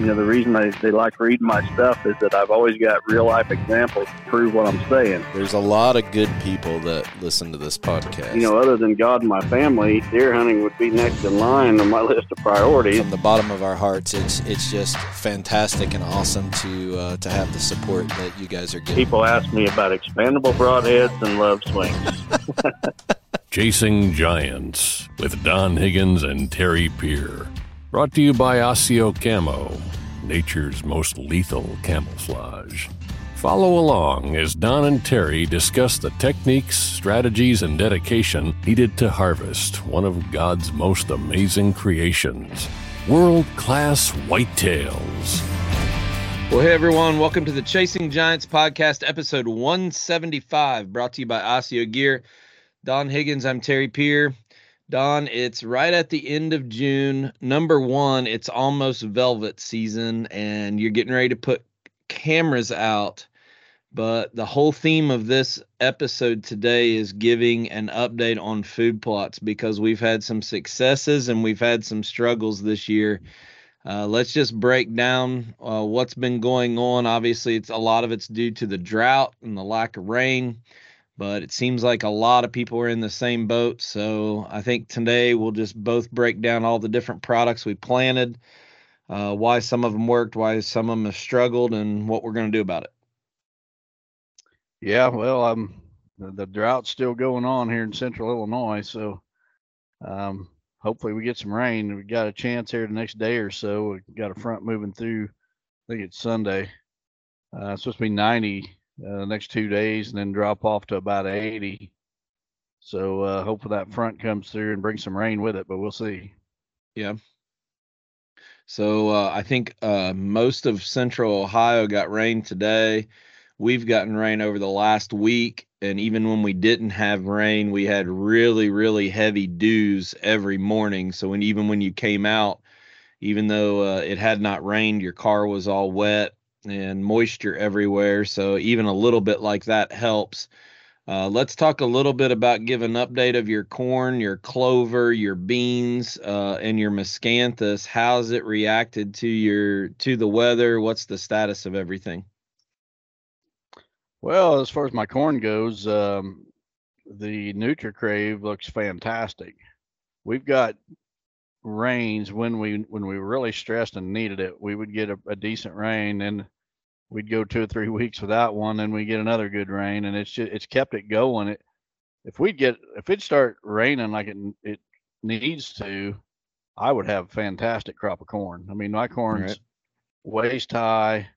You know, the reason they, they like reading my stuff is that I've always got real life examples to prove what I'm saying. There's a lot of good people that listen to this podcast. You know, other than God and my family, deer hunting would be next in line on my list of priorities. From the bottom of our hearts, it's it's just fantastic and awesome to uh, to have the support that you guys are getting. People ask me about expandable broadheads and love swings. Chasing Giants with Don Higgins and Terry Peer. Brought to you by Asio Camo, nature's most lethal camouflage. Follow along as Don and Terry discuss the techniques, strategies, and dedication needed to harvest one of God's most amazing creations world class whitetails. Well, hey everyone, welcome to the Chasing Giants podcast, episode 175, brought to you by Asio Gear. Don Higgins, I'm Terry Peer. Don, it's right at the end of June. Number one, it's almost velvet season, and you're getting ready to put cameras out. But the whole theme of this episode today is giving an update on food plots because we've had some successes and we've had some struggles this year. Uh, let's just break down uh, what's been going on. Obviously, it's a lot of it's due to the drought and the lack of rain but it seems like a lot of people are in the same boat. So I think today we'll just both break down all the different products we planted, uh, why some of them worked, why some of them have struggled, and what we're going to do about it. Yeah, well, um, the, the, drought's still going on here in central Illinois, so um, hopefully we get some rain. We got a chance here the next day or so. We got a front moving through. I think it's Sunday. Uh, it's supposed to be 90 uh, next two days and then drop off to about 80. So uh, hopefully that front comes through and brings some rain with it, but we'll see. Yeah. So uh, I think uh, most of central Ohio got rain today. We've gotten rain over the last week. And even when we didn't have rain, we had really, really heavy dews every morning. So when even when you came out, even though uh, it had not rained, your car was all wet and moisture everywhere. So even a little bit like that helps. Uh, let's talk a little bit about give an update of your corn, your clover, your beans, uh, and your miscanthus. How's it reacted to your to the weather? What's the status of everything? Well, as far as my corn goes, um, the NutriCrave looks fantastic. We've got rains when we when we were really stressed and needed it we would get a, a, decent rain and we'd go two or three weeks without one and we get another good rain and it's just it's kept it going. It if we'd get if it start raining like it it needs to i would have a fantastic crop of corn. I mean my corn's right. waist high.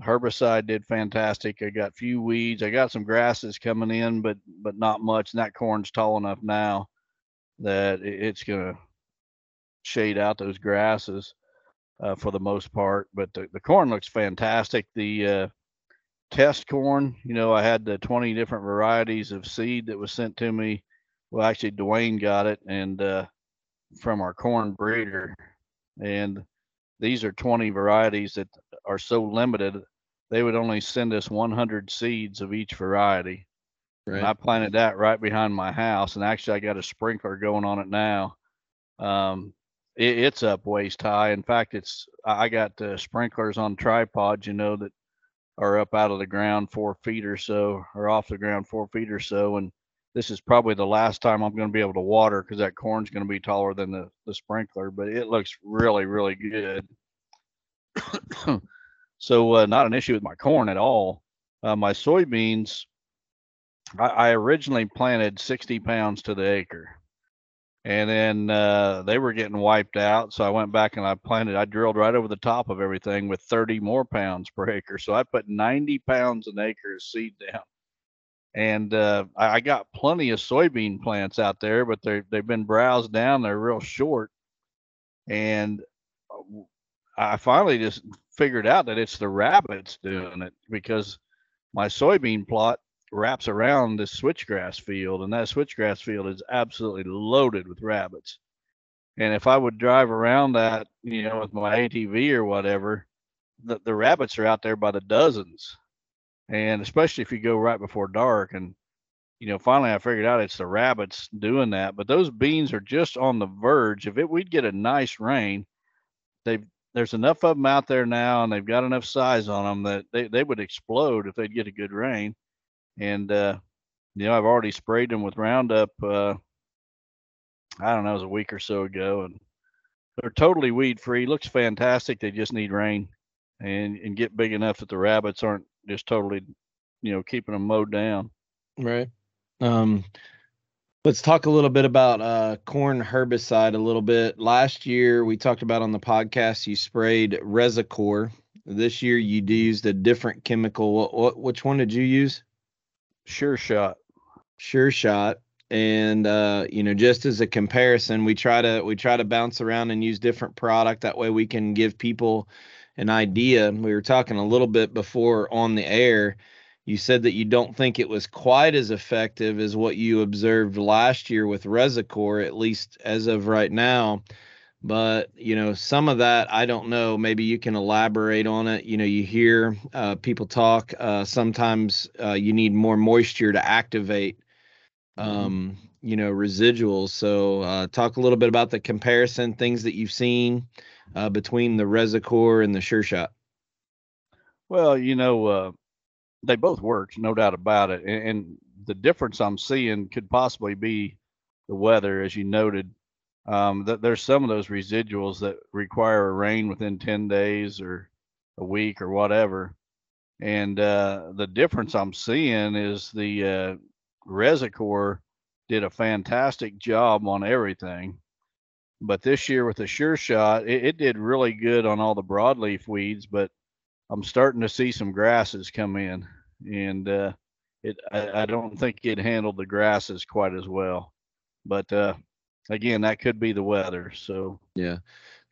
Herbicide did fantastic. I got few weeds. I got some grasses coming in but but not much and that corn's tall enough now that it's gonna shade out those grasses uh, for the most part. But the, the corn looks fantastic. The uh, test corn, you know, I had the 20 different varieties of seed that was sent to me. Well, actually, Dwayne got it and uh, from our corn breeder. And these are 20 varieties that are so limited, they would only send us 100 seeds of each variety. Right. And I planted that right behind my house, and actually, I got a sprinkler going on it now. Um, it, it's up waist high. In fact, it's I got uh, sprinklers on tripods, you know, that are up out of the ground four feet or so, or off the ground four feet or so. And this is probably the last time I'm going to be able to water because that corn's going to be taller than the, the sprinkler, but it looks really, really good. so uh, not an issue with my corn at all. Uh, my soybeans, I, I originally planted 60 pounds to the acre and then uh, they were getting wiped out. So I went back and I planted. I drilled right over the top of everything with 30 more pounds per acre. So I put 90 pounds an acre of seed down, and uh, I, got plenty of soybean plants out there, but they they've been browsed down. They're real short, and uh, I finally just figured out that it's the rabbits doing it because my soybean plot wraps around this switchgrass field, and that switchgrass field is absolutely loaded with rabbits. And if I would drive around that, you know, with my ATV or whatever, the, the rabbits are out there by the dozens. And especially if you go right before dark. And, you know, finally I figured out it's the rabbits doing that. But those beans are just on the verge. If it we'd get a nice rain, they've there's enough of them out there now, and they've got enough size on them that they, they would explode if they'd get a good rain. And uh, you know, I've already sprayed them with Roundup. Uh, I don't know, it was a week or so ago, and they're totally weed free. Looks fantastic. They just need rain and and get big enough that the rabbits aren't just totally, you know, keeping them mowed down. Right. Um, let's talk a little bit about uh, corn herbicide a little bit. Last year we talked about on the podcast you sprayed Resicore. This year you used a different chemical. What, what which one did you use? Sure shot. Sure shot and uh, you know just as a comparison we try to we try to bounce around and use different product that way we can give people an idea we were talking a little bit before on the air you said that you don't think it was quite as effective as what you observed last year with Resicore, at least as of right now. But you know, some of that I don't know. Maybe you can elaborate on it. You know, you hear uh, people talk. Uh, sometimes uh, you need more moisture to activate Mm-hmm. um, you know, residuals. So, uh, talk a little bit about the comparison, things that you've seen uh, between the Resicore and the Sure Shot. Well, you know, uh, they both work, no doubt about it. And, and, the difference I'm seeing could possibly be the weather, as you noted. Um, that there's some of those residuals that require a rain within 10 days or a week or whatever. And uh, the difference I'm seeing is the uh, Resicore did a fantastic job on everything. But this year with the Sure Shot, it, it did really good on all the broadleaf weeds. But I'm starting to see some grasses come in, and uh, it I, I, don't think it handled the grasses quite as well. But uh, again, that could be the weather. So yeah.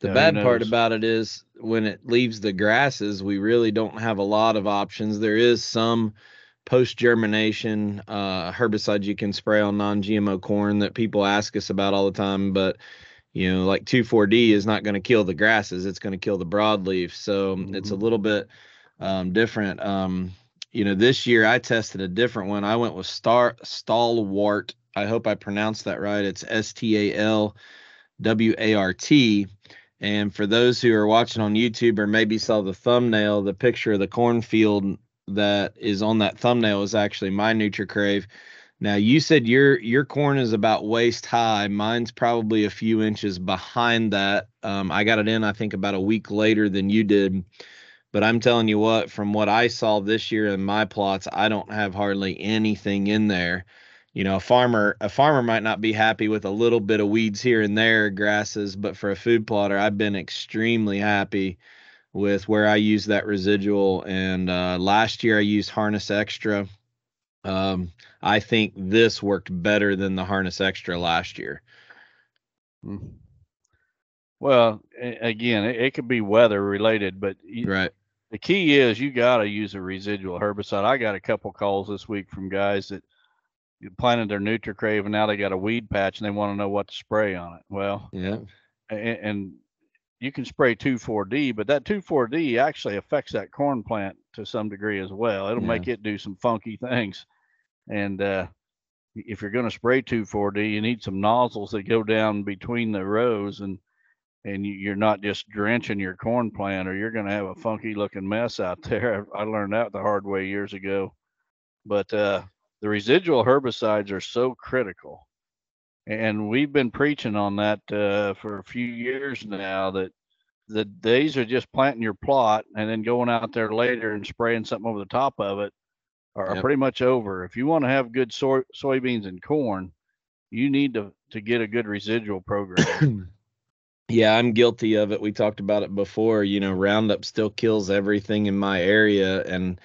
The bad part about it is when it leaves the grasses, we really don't have a lot of options. There is some post germination uh, herbicides you can spray on non GMO corn that people ask us about all the time. But, you know, like 2,4-D is not going to kill the grasses, it's going to kill the broadleaf. So mm-hmm. it's a mm-hmm. little bit um, different. Um, you know, this year I tested a different one. I went with Star Stalwart. I hope I pronounced that right. It's S T A L W A R T. And for those who are watching on YouTube or maybe saw the thumbnail, the picture of the cornfield that is on that thumbnail is actually my NutriCrave. Now you said your your corn is about waist high. Mine's probably a few inches behind that. Um, I got it in I think about a week later than you did. But I'm telling you what, from what I saw this year in my plots, I don't have hardly anything in there. You know, a farmer a farmer might not be happy with a little bit of weeds here and there, grasses, but for a food plotter, I've been extremely happy with where I use that residual. And uh, last year I used Harness Extra. Um, I think this worked better than the Harness Extra last year. Hmm. Well, again, it, it could be weather related, but right. The key is you got to use a residual herbicide. I got a couple calls this week from guys that planted their NutriCrave and now they got a weed patch and they want to know what to spray on it. Well, yeah, and, and you can spray 2,4-D, but that 2,4-D actually affects that corn plant to some degree as well. It'll yeah. make it do some funky things. And uh, if you're going to spray 2,4-D, you need some nozzles that go down between the rows and and you're not just drenching your corn plant or you're going to have a funky looking mess out there. I learned that the hard way years ago. But uh, the residual herbicides are so critical and we've been preaching on that uh, for a few years now that the days of just planting your plot and then going out there later and spraying something over the top of it are, yep. pretty much over. If you want to have good soy, soybeans and corn, you need to to get a good residual program. yeah, I'm guilty of it. We talked about it before. You know, Roundup still kills everything in my area, and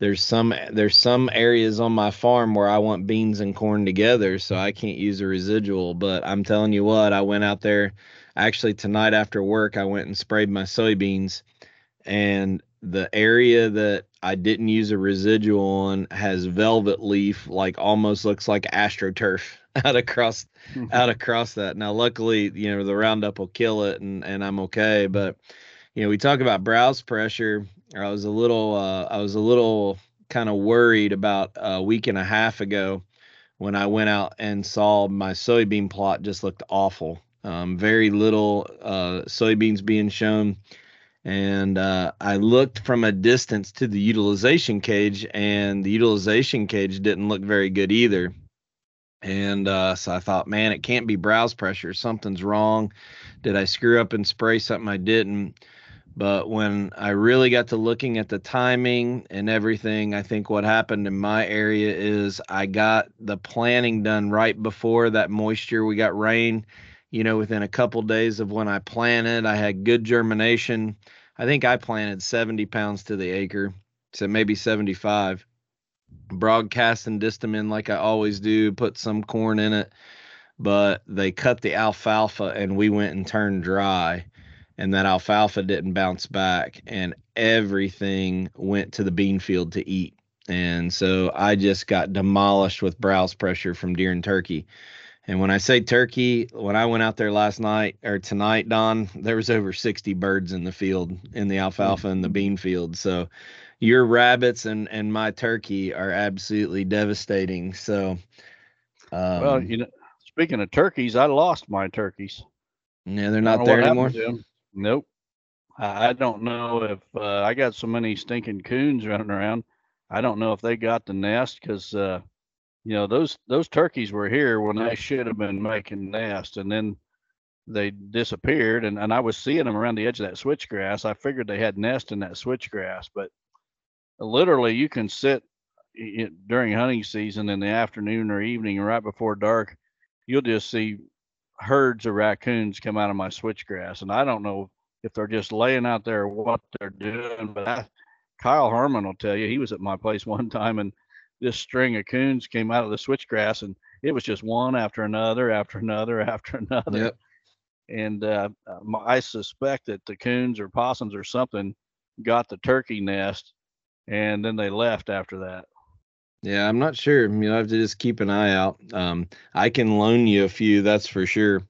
there's some there's some areas on my farm where I want beans and corn together, so I can't use a residual. But I'm telling you what, I went out there actually tonight after work. I went and sprayed my soybeans, and the area that I didn't use a residual on has velvet leaf, like almost looks like astroturf out across mm-hmm. out across that. Now, luckily, you know the Roundup will kill it, and and I'm okay. But you know, we talk about browse pressure I was a little uh, I was a little kind of worried about a week and a half ago when I went out and saw my soybean plot just looked awful. Um, very little uh, soybeans being shown. and uh, I looked from a distance to the utilization cage, and the utilization cage didn't look very good either. And uh, so I thought, man, it can't be browse pressure. Something's wrong. Did I screw up and spray something I didn't? But when I really got to looking at the timing and everything, I think what happened in my area is I got the planting done right before that moisture. We got rain, you know, within a couple days of when I planted. I had good germination. I think I planted 70 pounds to the acre, so maybe 75. Broadcast and dist them in like I always do, put some corn in it, but they cut the alfalfa and we went and turned dry, and that alfalfa didn't bounce back, and everything went to the bean field to eat. And so I just got demolished with browse pressure from deer and turkey. And when I say turkey, when I went out there last night or tonight, Don, there was over 60 birds in the field in the alfalfa and the bean field. So your rabbits and and my turkey are absolutely devastating. So um, well, you know, speaking of turkeys, I lost my turkeys. Yeah, they're not there anymore. Nope. I don't know if uh, I got so many stinking coons running around. I don't know if they got the nest because uh, you know those those turkeys were here when they should have been making nests and then they disappeared and, and i was seeing them around the edge of that switchgrass i figured they had nest in that switchgrass but literally you can sit during hunting season in the afternoon or evening right before dark you'll just see herds of raccoons come out of my switchgrass and i don't know if they're just laying out there what they're doing but I, kyle Herman will tell you he was at my place one time and this string of coons came out of the switchgrass and it was just one after another after another after another yep. and uh, i suspect that the coons or possums or something got the turkey nest and then they left after that yeah i'm not sure. You have to just keep an eye out. Um, i can loan you a few that's for sure.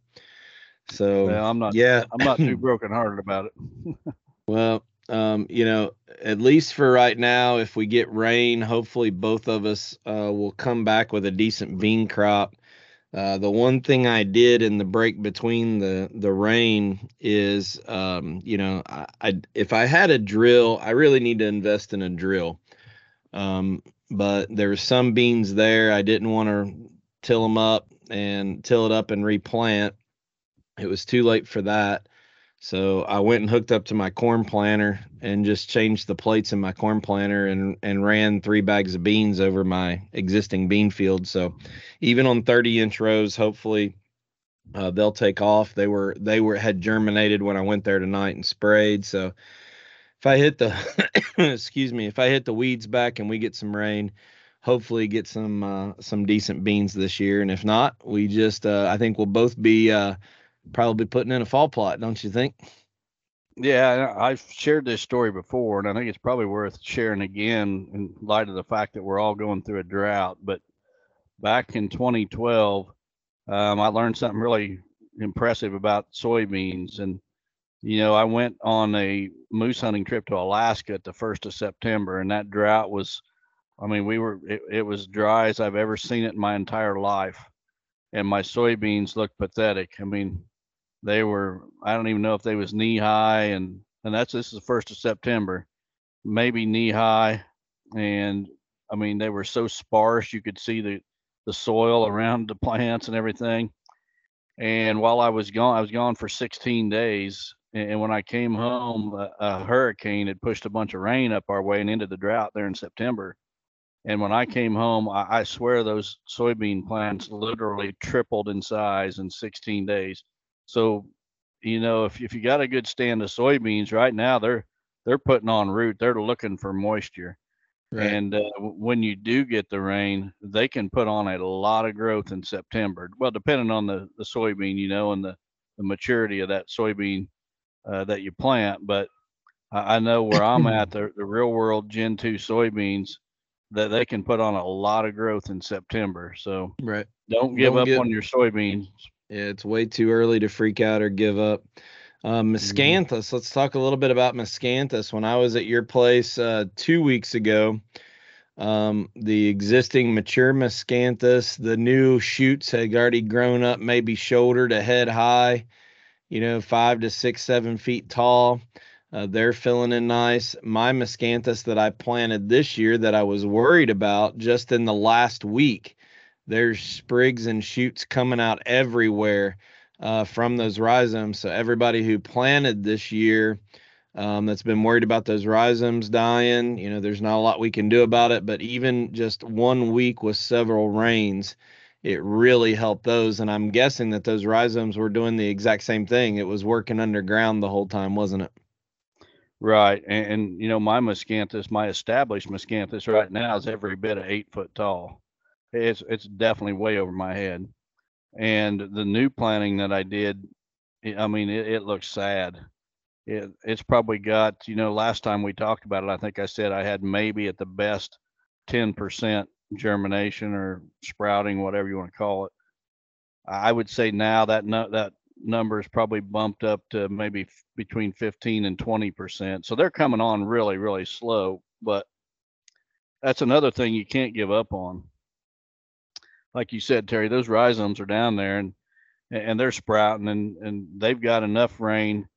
So well, i'm not yeah. I'm not too broken hearted about it. Well um, you know, at least for right now, if we get rain, hopefully both of us uh, will come back with a decent bean crop. Uh, the one thing I did in the break between the the rain is, um, you know, I, I, if I had a drill, I really need to invest in a drill. Um, but there were some beans there I didn't want to till them up and till it up and replant. It was too late for that. So I went and hooked up to my corn planter and just changed the plates in my corn planter and and ran three bags of beans over my existing bean field. So even on 30 inch rows, hopefully uh, they'll take off. They were they were had germinated when I went there tonight and sprayed. So if I hit the excuse me, if I hit the weeds back and we get some rain, hopefully get some uh, some decent beans this year. And if not, we just uh, I think we'll both be uh, probably putting in a fall plot, don't you think? Yeah, I've shared this story before, and I think it's probably worth sharing again in light of the fact that we're all going through a drought. But back in 2012, um, I learned something really impressive about soybeans. And, you know, I went on a moose hunting trip to Alaska at the first of September, and that drought was, I mean, we were, it, it was dry as I've ever seen it in my entire life. And my soybeans looked pathetic. I mean, they were I don't even know if they was knee high and and that's this is the first of September, maybe knee high, and I mean they were so sparse you could see the the soil around the plants and everything. And while I was gone, I was gone for 16 days. And when I came home, a, a hurricane had pushed a bunch of rain up our way and into the drought there in September. And when I came home, I, I swear those soybean plants literally tripled in size in 16 days. So, you know, if if you got a good stand of soybeans right now, they're they're putting on root. They're looking for moisture. Right. And uh, when you do get the rain, they can put on a lot of growth in September. Well, depending on the, the soybean, you know, and the, the maturity of that soybean uh, that you plant. But I, I know where I'm at, the, the real world Gen 2 soybeans, that they can put on a lot of growth in September. So right. don't give don't up on your soybeans. Yeah, it's way too early to freak out or give up. Um, miscanthus. Mm-hmm. Let's talk a little bit about miscanthus. When I was at your place uh, two weeks ago, um, the existing mature miscanthus, the new shoots had already grown up, maybe shoulder to head high, you know, five to six, seven feet tall. Uh, they're filling in nice. My miscanthus that I planted this year that I was worried about just in the last week, there's sprigs and shoots coming out everywhere uh, from those rhizomes. So everybody who planted this year um, that's been worried about those rhizomes dying, you know, there's not a lot we can do about it. But even just one week with several rains, it really helped those. And I'm guessing that those rhizomes were doing the exact same thing. It was working underground the whole time, wasn't it? Right. And, and you know, my miscanthus, my established miscanthus right now is every bit of eight foot tall. It's it's definitely way over my head. And the new planting that I did, I mean, it, it looks sad. It, it's probably got, you know, last time we talked about it, I think I said I had maybe at the best 10% germination or sprouting, whatever you want to call it. I would say now that no, that number is probably bumped up to maybe f- between 15 and 20 percent. So they're coming on really, really slow. But that's another thing you can't give up on. Like you said, Terry, those rhizomes are down there and and they're sprouting and and they've got enough rain.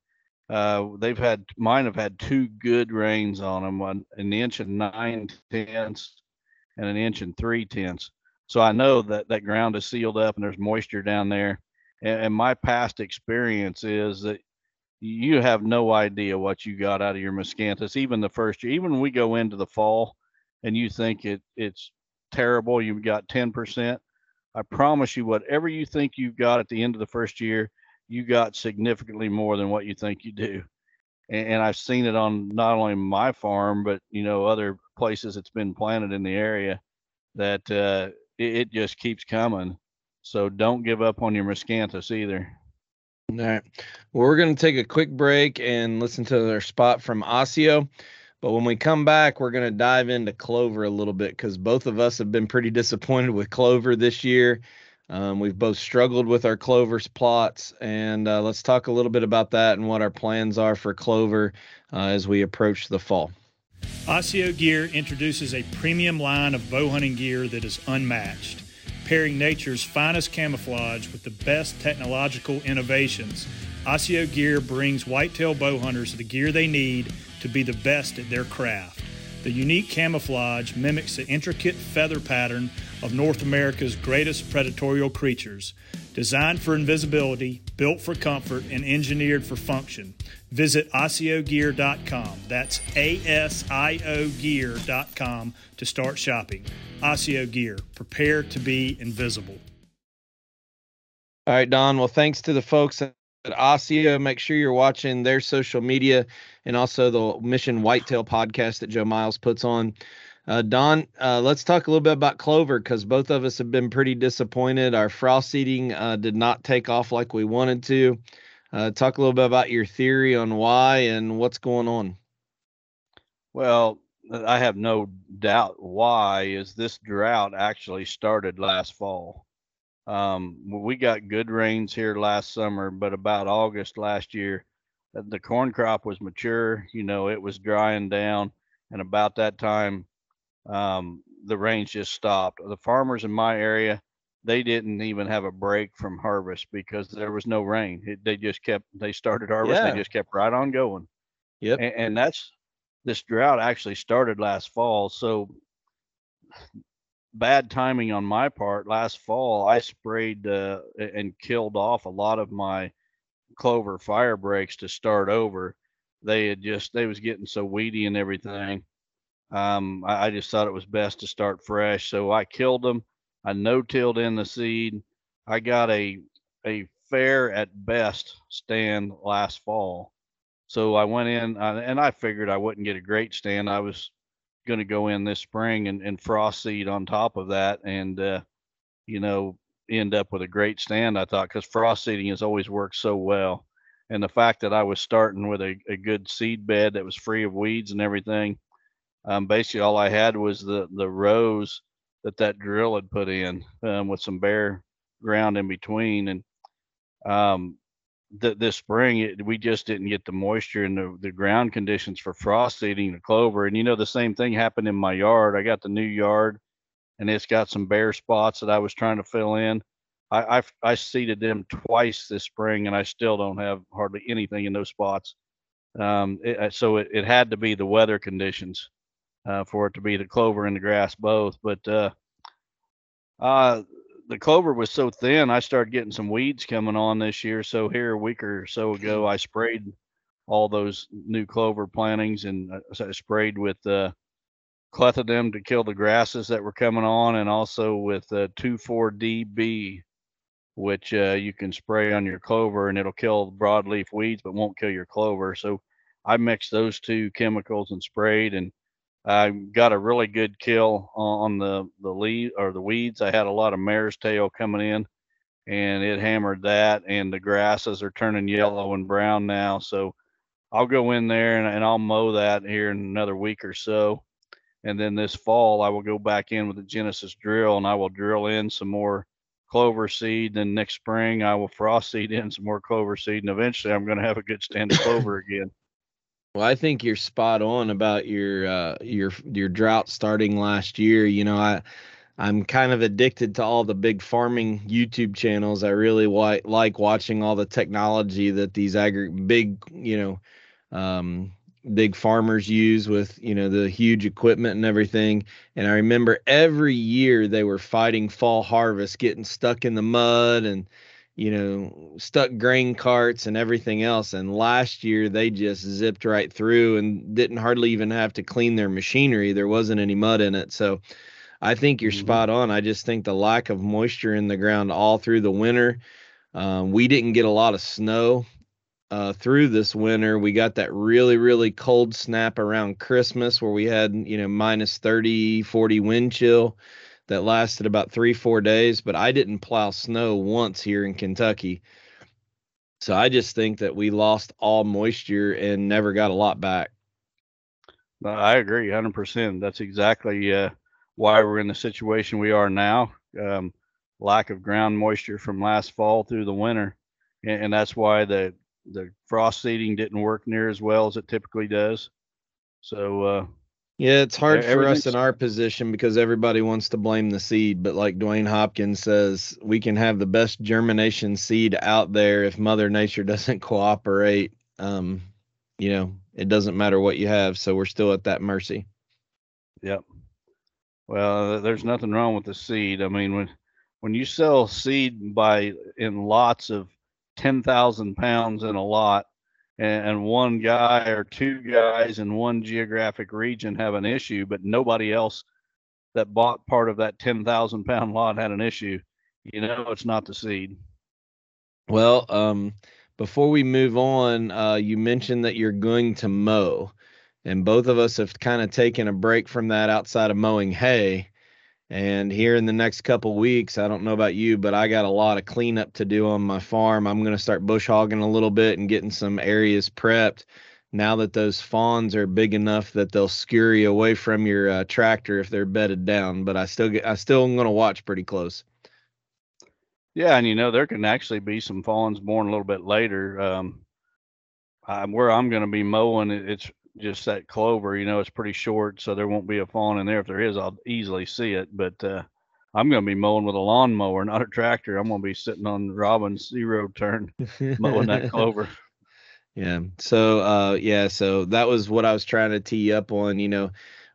Uh, they've had mine have had two good rains on them, an inch and nine tenths and an inch and three tenths. So I know that that ground is sealed up and there's moisture down there. And, and my past experience is that you have no idea what you got out of your miscanthus, even the first year. Even when we go into the fall and you think it it's terrible, you've got 10%. I promise you, whatever you think you've got at the end of the first year, you got significantly more than what you think you do. And, and I've seen it on not only my farm, but you know other places it's been planted in the area that uh, it, it just keeps coming. So don't give up on your miscanthus either. All right. Well, we're going to take a quick break and listen to their spot from Asio. But when we come back, we're going to dive into clover a little bit because both of us have been pretty disappointed with clover this year. Um, we've both struggled with our clover's plots, and uh, let's talk a little bit about that and what our plans are for clover uh, as we approach the fall. Asio Gear introduces a premium line of bow hunting gear that is unmatched, pairing nature's finest camouflage with the best technological innovations. Asio Gear brings whitetail bow hunters the gear they need to be the best at their craft. The unique camouflage mimics the intricate feather pattern of North America's greatest predatory creatures. Designed for invisibility, built for comfort, and engineered for function. Visit AsioGear.com. That's A S I O Gear.com to start shopping. Asio Gear, prepare to be invisible. All right, Don. Well, thanks to the folks at Asio. Make sure you're watching their social media and also the Mission Whitetail podcast that Joe Miles puts on. Uh, Don, uh, let's talk a little bit about clover because both of us have been pretty disappointed. Our frost seeding uh, did not take off like we wanted to. Uh, talk a little bit about your theory on why and what's going on. Well, I have no doubt why is this drought actually started last fall. Um, we got good rains here last summer, but about August last year, uh, the corn crop was mature. You know, it was drying down, and about that time, um, the rains just stopped. The farmers in my area, they didn't even have a break from harvest because there was no rain. It, they just kept, they started harvest, Yeah. they just kept right on going. Yep. And, and that's, this drought actually started last fall. So bad timing on my part. Last fall, I sprayed uh, and killed off a lot of my clover fire breaks to start over. They had just, they was getting so weedy and everything um, I, I just thought it was best to start fresh. So I killed them. I no-tilled in the seed. I got a a fair at best stand last fall. So I went in and I figured I wouldn't get a great stand. I was going to go in this spring and, and frost seed on top of that and, uh, you know, end up with a great stand, I thought, because frost seeding has always worked so well. And the fact that I was starting with a, a good seed bed that was free of weeds and everything, um, basically all I had was the the rows that that drill had put in um, with some bare ground in between, and um, th- this spring it, we just didn't get the moisture and the, the ground conditions for frost seeding the clover. And you know the same thing happened in my yard. I got the new yard, and it's got some bare spots that I was trying to fill in. I I, I seeded them twice this spring, and I still don't have hardly anything in those spots. Um, it, so it, it had to be the weather conditions uh, for it to be the clover and the grass both. But uh, uh, the clover was so thin, I started getting some weeds coming on this year. So here a week or so ago, I sprayed all those new clover plantings and uh, I sprayed with uh, clethodim to kill the grasses that were coming on, and also with uh, 2,4-DB, which uh, you can spray on your clover and it'll kill broadleaf weeds but won't kill your clover. So I mixed those two chemicals and sprayed, and I got a really good kill on the the lead or the weeds. I had a lot of mare's tail coming in, and it hammered that. And the grasses are turning yellow and brown now. So I'll go in there and, and I'll mow that here in another week or so. And then this fall, I will go back in with the Genesis drill and I will drill in some more clover seed. Then next spring, I will frost seed in some more clover seed. And eventually, I'm going to have a good stand of clover again. Well, I think you're spot on about your uh, your your drought starting last year. You know, I I'm kind of addicted to all the big farming YouTube channels. I really wa- like watching all the technology that these agri big, you know, um, big farmers use with you know the huge equipment and everything and i remember every year they were fighting fall harvest getting stuck in the mud and you know stuck grain carts and everything else and last year they just zipped right through and didn't hardly even have to clean their machinery there wasn't any mud in it so i think you're mm-hmm. spot on i just think the lack of moisture in the ground all through the winter um, we didn't get a lot of snow uh, through this winter. We got that really, really cold snap around Christmas where we had, you know, minus 30, 40 wind chill that lasted about three, four days. But I didn't plow snow once here in Kentucky. So I just think that we lost all moisture and never got a lot back. I agree 100%. That's exactly uh, why we're in the situation we are now. Um, lack of ground moisture from last fall through the winter. And, and that's why the the frost seeding didn't work near as well as it typically does. So uh, yeah, it's hard for us in our position because everybody wants to blame the seed. But like Dwayne Hopkins says, we can have the best germination seed out there if Mother Nature doesn't cooperate. Um, you know, it doesn't matter what you have, so we're still at that mercy. Yep. Well, there's nothing wrong with the seed. I mean, when when you sell seed by in lots of 10,000 pounds in a lot and, one guy or two guys in one geographic region have an issue, but nobody else that bought part of that 10,000 pound lot had an issue, you know, it's not the seed. Well, um, before we move on, uh, you mentioned that you're going to mow, and both of us have kind of taken a break from that outside of mowing hay. And here in the next couple weeks, I don't know about you, but I got a lot of cleanup to do on my farm. I'm going to start bush hogging a little bit and getting some areas prepped. Now that those fawns are big enough that they'll scurry away from your uh, tractor if they're bedded down, but I still get, I still am going to watch pretty close. Yeah, and you know there can actually be some fawns born a little bit later. Um, I'm, where I'm going to be mowing, it's just that clover, you know, it's pretty short, so there won't be a fawn in there. If there is, I'll easily see it. But uh, I'm going to be mowing with a lawnmower, not a tractor. I'm going to be sitting on Robin's zero turn mowing that clover. Yeah. So, uh, yeah. So that was what I was trying to tee up on. You know,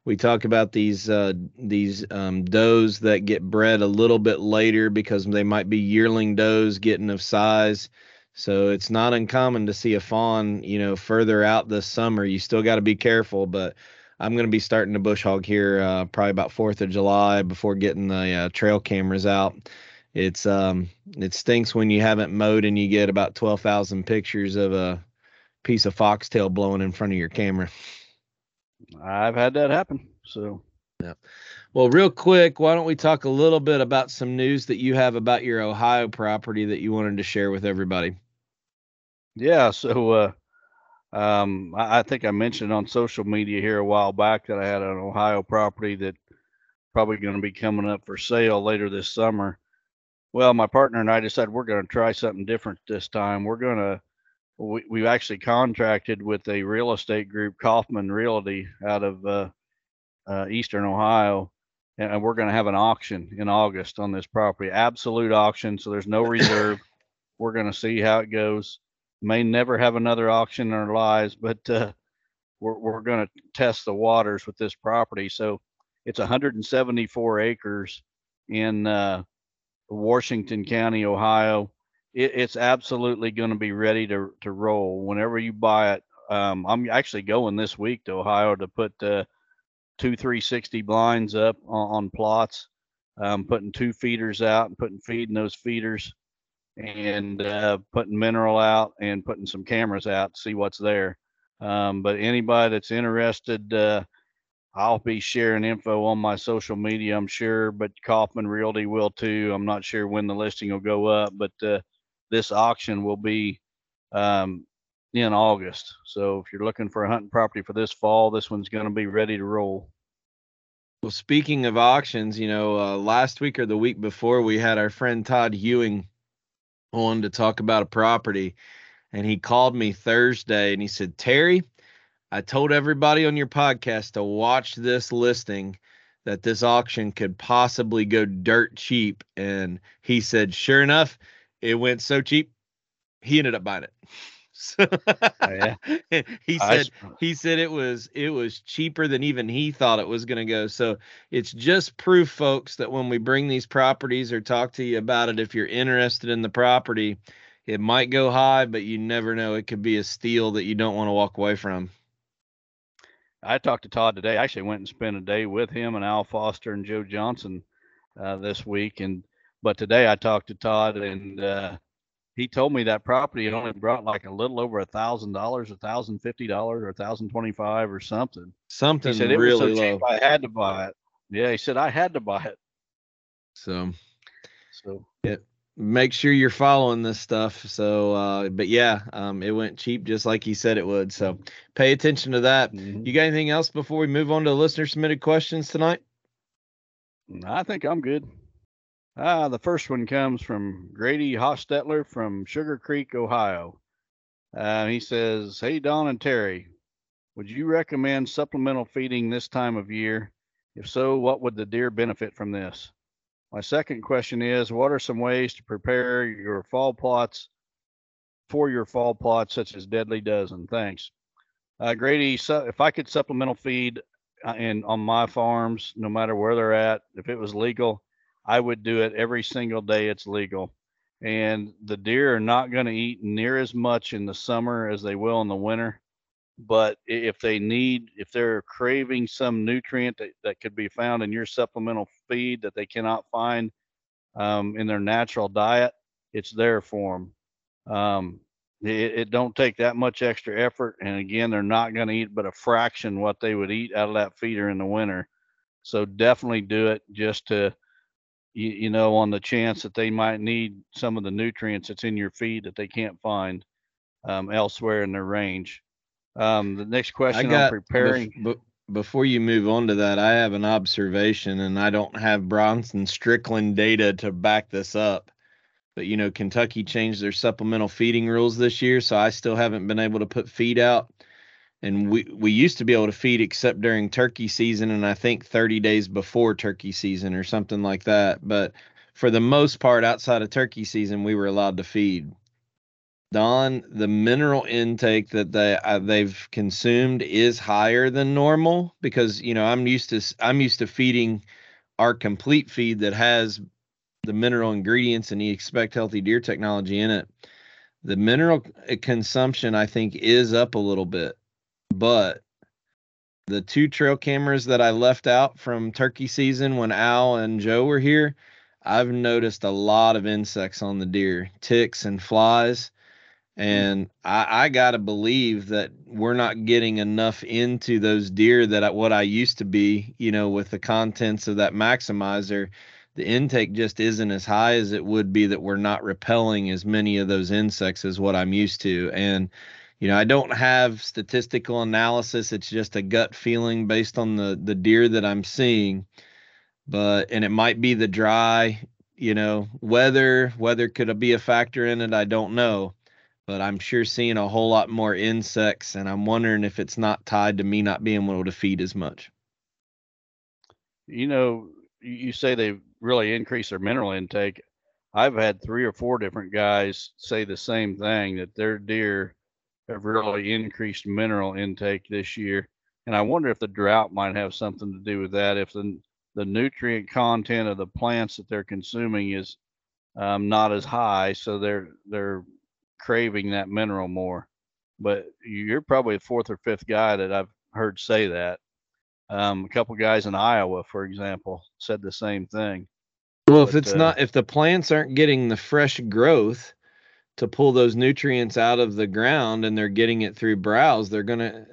we talk about these uh, these um, does that get bred a little bit later because they might be yearling does getting of size. So it's not uncommon to see a fawn, you know, further out this summer. You still got to be careful, but I'm going to be starting to bush hog here uh, probably about 4th of July before getting the uh, trail cameras out. It's um it stinks when you haven't mowed and you get about 12,000 pictures of a piece of foxtail blowing in front of your camera. I've had that happen. So, yeah. Well, real quick, why don't we talk a little bit about some news that you have about your Ohio property that you wanted to share with everybody? Yeah, so uh, um, I, I, think I mentioned on social media here a while back that I had an Ohio property that probably going to be coming up for sale later this summer. Well, my partner and I decided we're going to try something different this time. We're going to we, we've actually contracted with a real estate group, Kaufman Realty, out of uh, uh, Eastern Ohio, and we're going to have an auction in August on this property. Absolute auction, so there's no reserve. we're going to see how it goes May never have another auction in our lives, but uh, we're we're going to test the waters with this property. So it's 174 acres in uh, Washington County, Ohio. It, it's absolutely going to be ready to to roll whenever you buy it. Um, I'm actually going this week to Ohio to put uh, two 360 blinds up on, on plots, um, putting two feeders out and putting feed in those feeders, and uh, putting mineral out and putting some cameras out to see what's there. Um, but anybody that's interested, uh, I'll be sharing info on my social media, I'm sure, but Kaufman Realty will too. I'm not sure when the listing will go up, but uh, this auction will be um, in August. So if you're looking for a hunting property for this fall, this one's going to be ready to roll. Well, speaking of auctions, you know, uh, last week or the week before, we had our friend Todd Ewing on to talk about a property. And he called me Thursday and he said, Terry, I told everybody on your podcast to watch this listing that this auction could possibly go dirt cheap. And he said, sure enough, it went so cheap, he ended up buying it. So Oh, yeah. he I said he said it was it was cheaper than even he thought it was going to go. So it's just proof, folks, that when we bring these properties or talk to you about it, if you're interested in the property, it might go high, but you never know. It could be a steal that you don't want to walk away from. I talked to Todd today. I actually went and spent a day with him and Al Foster and Joe Johnson uh, this week. And but today I talked to Todd and uh, he told me that property only brought like a little over a thousand dollars, a thousand fifty dollars, or a thousand twenty-five or something. Something He said it really was so low. cheap I had to buy it. Yeah, he said I had to buy it. So So yeah, make sure you're following this stuff. So, uh, but yeah, um, it went cheap just like he said it would. So pay attention to that. mhm. You got anything else before we move on to listener submitted questions tonight? I think I'm good. Ah, the first one comes from Grady Hostetler from Sugar Creek, Ohio. Uh, he says, Hey, Don and Terry, would you recommend supplemental feeding this time of year? If so, what would the deer benefit from this? My second question is, what are some ways to prepare your fall plots for your fall plots, such as Deadly Dozen? Thanks. Uh, Grady, so if I could supplemental feed uh, and on my farms, no matter where they're at, if it was legal, I would do it every single day it's legal. And the deer are not going to eat near as much in the summer as they will in the winter. But if they need, if they're craving some nutrient that, that could be found in your supplemental feed that they cannot find um, in their natural diet, it's there for them. Um, it, it don't take that much extra effort. And again, they're not going to eat but a fraction what they would eat out of that feeder in the winter. So definitely do it just to, you, you know, on the chance that they might need some of the nutrients that's in your feed that they can't find um, elsewhere in their range. Um, the next question I'm preparing. bef- be- before you move on to that, I have an observation, and I don't have Bronson Strickland data to back this up. But you know, Kentucky changed their supplemental feeding rules this year, so I still haven't been able to put feed out. And we we used to be able to feed except during turkey season, and I think 30 days before turkey season or something like that. But for the most part, outside of turkey season, we were allowed to feed. Don, the mineral intake that they uh, they've consumed is higher than normal because you know I'm used to I'm used to feeding our complete feed that has the mineral ingredients and the expect healthy deer technology in it. The mineral consumption I think is up a little bit, but the two trail cameras that I left out from turkey season when Al and Joe were here, I've noticed a lot of insects on the deer, ticks and flies and I, I gotta believe that we're not getting enough into those deer that I, what I used to be, you know, with the contents of that maximizer. The intake just isn't as high as it would be that we're not repelling as many of those insects as what I'm used to. And, you know, I don't have statistical analysis. It's just a gut feeling based on the the deer that I'm seeing. But and it might be the dry, you know, weather. Weather could be a factor in it. I don't know but I'm sure seeing a whole lot more insects, and I'm wondering if it's not tied to me not being able to feed as much. you know, you say they really increase their mineral intake. I've had three or four different guys say the same thing that their deer have really increased mineral intake this year. And I wonder if the drought might have something to do with that. If the the nutrient content of the plants that they're consuming is um, not as high, so they're they're craving that mineral more. But you're probably the fourth or fifth guy that I've heard say that. Um, a couple guys in Iowa, for example, said the same thing. Well, but, if it's uh, not, if the plants aren't getting the fresh growth to pull those nutrients out of the ground and they're getting it through browse, they're going to,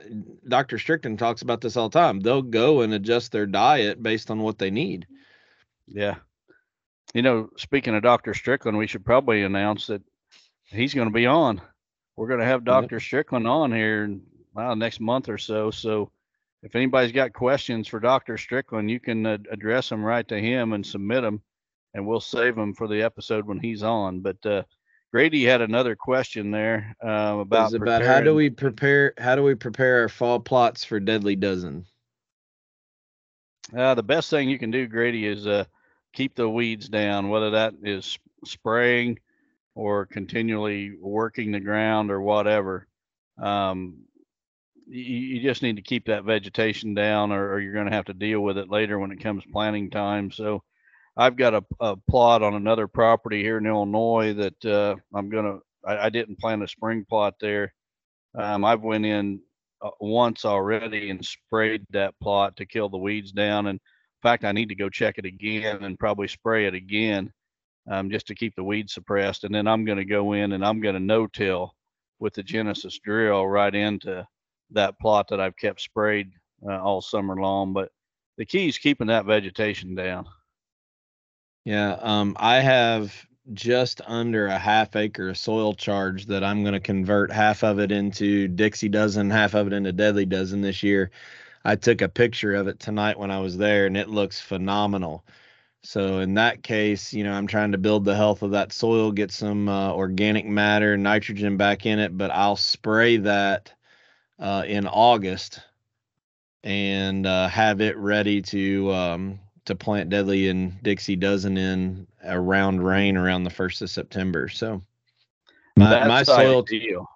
Dr. Strickland talks about this all the time. They'll go and adjust their diet based on what they need. Yeah. You know, speaking of Dr. Strickland, we should probably announce that he's going to be on. We're going to have Dr. Strickland on here in well, next month or so. So if anybody's got questions for Dr. Strickland, you can uh, address them right to him and submit them, and we'll save them for the episode when he's on. But uh, Grady had another question there uh, about about how do we prepare how do we prepare our fall plots for deadly dozen. Uh, the best thing you can do, Grady, is uh, keep the weeds down, whether that is spraying or continually working the ground or whatever. Um, you, you, just need to keep that vegetation down, or, or you're going to have to deal with it later when it comes planting time. So, I've got a, a plot on another property here in Illinois that uh, I'm going to. I, didn't plant a spring plot there. Um, I've went in uh, once already and sprayed that plot to kill the weeds down. And in fact, I need to go check it again and probably spray it again um, just to keep the weeds suppressed. And then I'm going to go in and I'm going to no-till with the Genesis drill right into that plot that I've kept sprayed uh, all summer long. But the key is keeping that vegetation down. Yeah, um, I have just under a half acre of soil charge that I'm going to convert half of it into Dixie dozen, half of it into Deadly dozen this year. I took a picture of it tonight when I was there, and it looks phenomenal. So in that case, you know, I'm trying to build the health of that soil, get some uh, organic matter, nitrogen back in it, but I'll spray that uh, in August and uh, have it ready to um, to plant deadly and Dixie dozen in around rain around the first of September. So my, my soil ideal.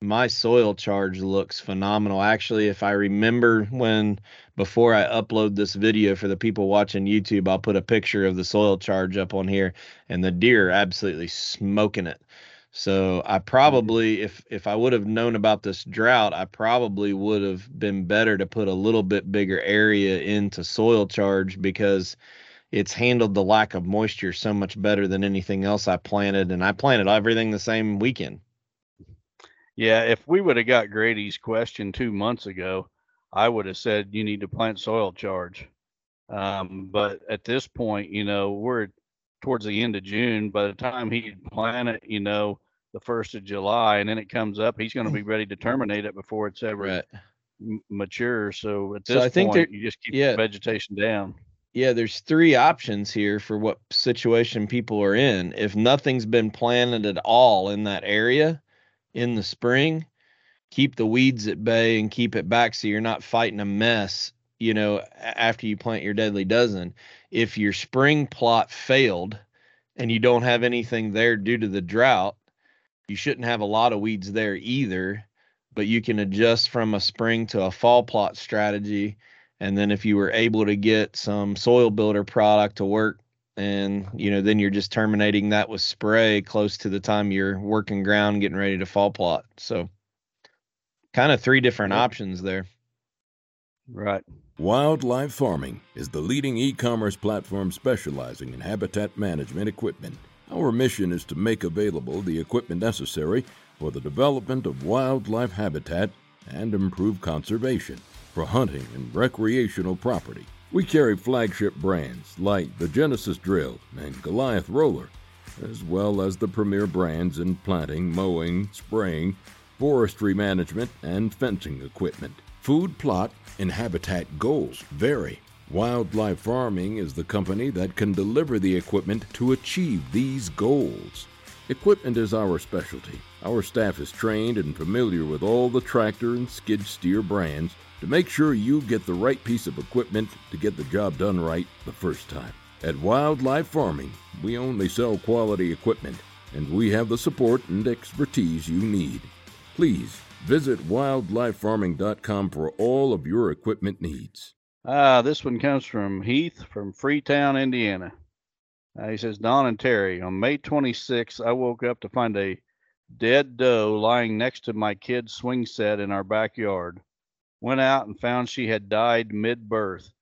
my soil charge looks phenomenal. Actually, if I remember when before I upload this video for the people watching YouTube, I'll put a picture of the soil charge up on here and the deer absolutely smoking it. So I mm-hmm. probably, if if I would have known about this drought, I probably would have been better to put a little bit bigger area into soil charge because it's handled the lack of moisture so much better than anything else I planted, and I planted everything the same weekend. Yeah, if we would have got Grady's question two months ago, I would have said you need to plant soil charge. Um, but at this point, you know, we're towards the end of June. By the time he plant it, you know, the first of July, and then it comes up, he's going to be ready to terminate it before it's ever right. m- mature. So at this so I think point, you just keep yeah, vegetation down. Yeah, there's three options here for what situation people are in. If nothing's been planted at all in that area in the spring, keep the weeds at bay and keep it back so you're not fighting a mess you know after you plant your deadly dozen if your spring plot failed and you don't have anything there due to the drought you shouldn't have a lot of weeds there either, but you can adjust from a spring to a fall plot strategy. And then if you were able to get some soil builder product to work, and you know, then you're just terminating that with spray close to the time you're working ground, getting ready to fall plot. So, kind of three different options there. Right. Wildlife Farming is the leading e commerce platform specializing in habitat management equipment. Our mission is to make available the equipment necessary for the development of wildlife habitat and improve conservation for hunting and recreational property. We carry flagship brands like the Genesis Drill and Goliath Roller, as well as the premier brands in planting, mowing, spraying, forestry management, and fencing equipment. Food plot and habitat goals vary Wildlife Farming is the company that can deliver the equipment to achieve these goals. Equipment is our specialty. Our staff is trained and familiar with all the tractor and skid steer brands to make sure you get the right piece of equipment to get the job done right the first time. At Wildlife Farming, we only sell quality equipment, and we have the support and expertise you need. Please visit wildlifefarming.com for all of your equipment needs. Ah, this one comes from Heath from Freetown, Indiana. Uh, he says, Don and Terry, on May 26th, I woke up to find a dead doe lying next to my kid's swing set in our backyard. Went out and found she had died mid birth,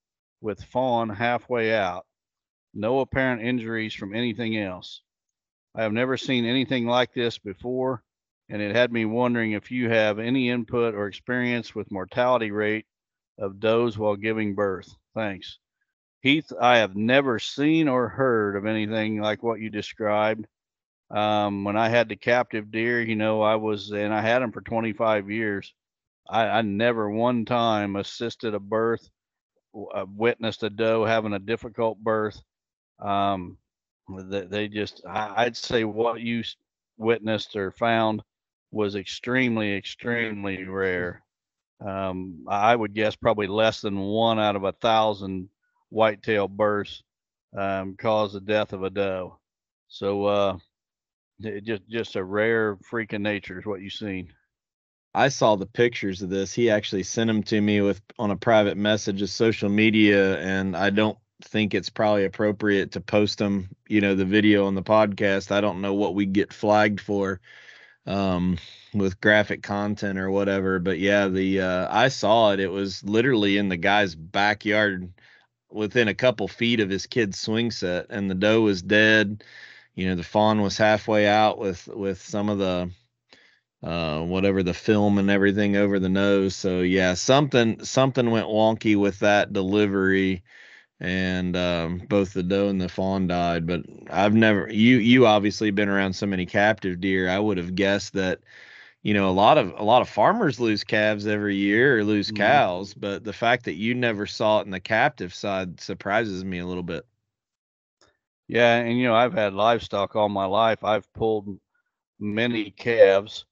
with fawn halfway out. No apparent injuries from anything else. I have never seen anything like this before, and it had me wondering if you have any input or experience with mortality rate of does while giving birth. Thanks. Heath, I have never seen or heard of anything like what you described. Um, when I had the captive deer, you know, I was, and I had them for 25 years. I, I never one time assisted a birth, uh, witnessed a doe having a difficult birth. Um, they, they just, I, I'd say what you witnessed or found was extremely, extremely rare. Um, I would guess probably less than one out of a thousand whitetail births um, cause the death of a doe. So uh, just just a rare freak of nature is what you've seen. I saw the pictures of this. He actually sent them to me with on a private message of social media, and I don't think it's probably appropriate to post them. You know, the video on the podcast. I don't know what we get flagged for um, with graphic content or whatever. But yeah, the uh, I saw it. It was literally in the guy's backyard, within a couple feet of his kid's swing set, and the doe was dead. You know, the fawn was halfway out with with some of the uh, whatever the film and everything over the nose. So yeah, something something went wonky with that delivery, and um, both the doe and the fawn died. But I've never you you obviously been around so many captive deer. I would have guessed that you know a lot of a lot of farmers lose calves every year or lose mm-hmm. cows, but the fact that you never saw it in the captive side surprises me a little bit. Yeah, and you know I've had livestock all my life. I've pulled many calves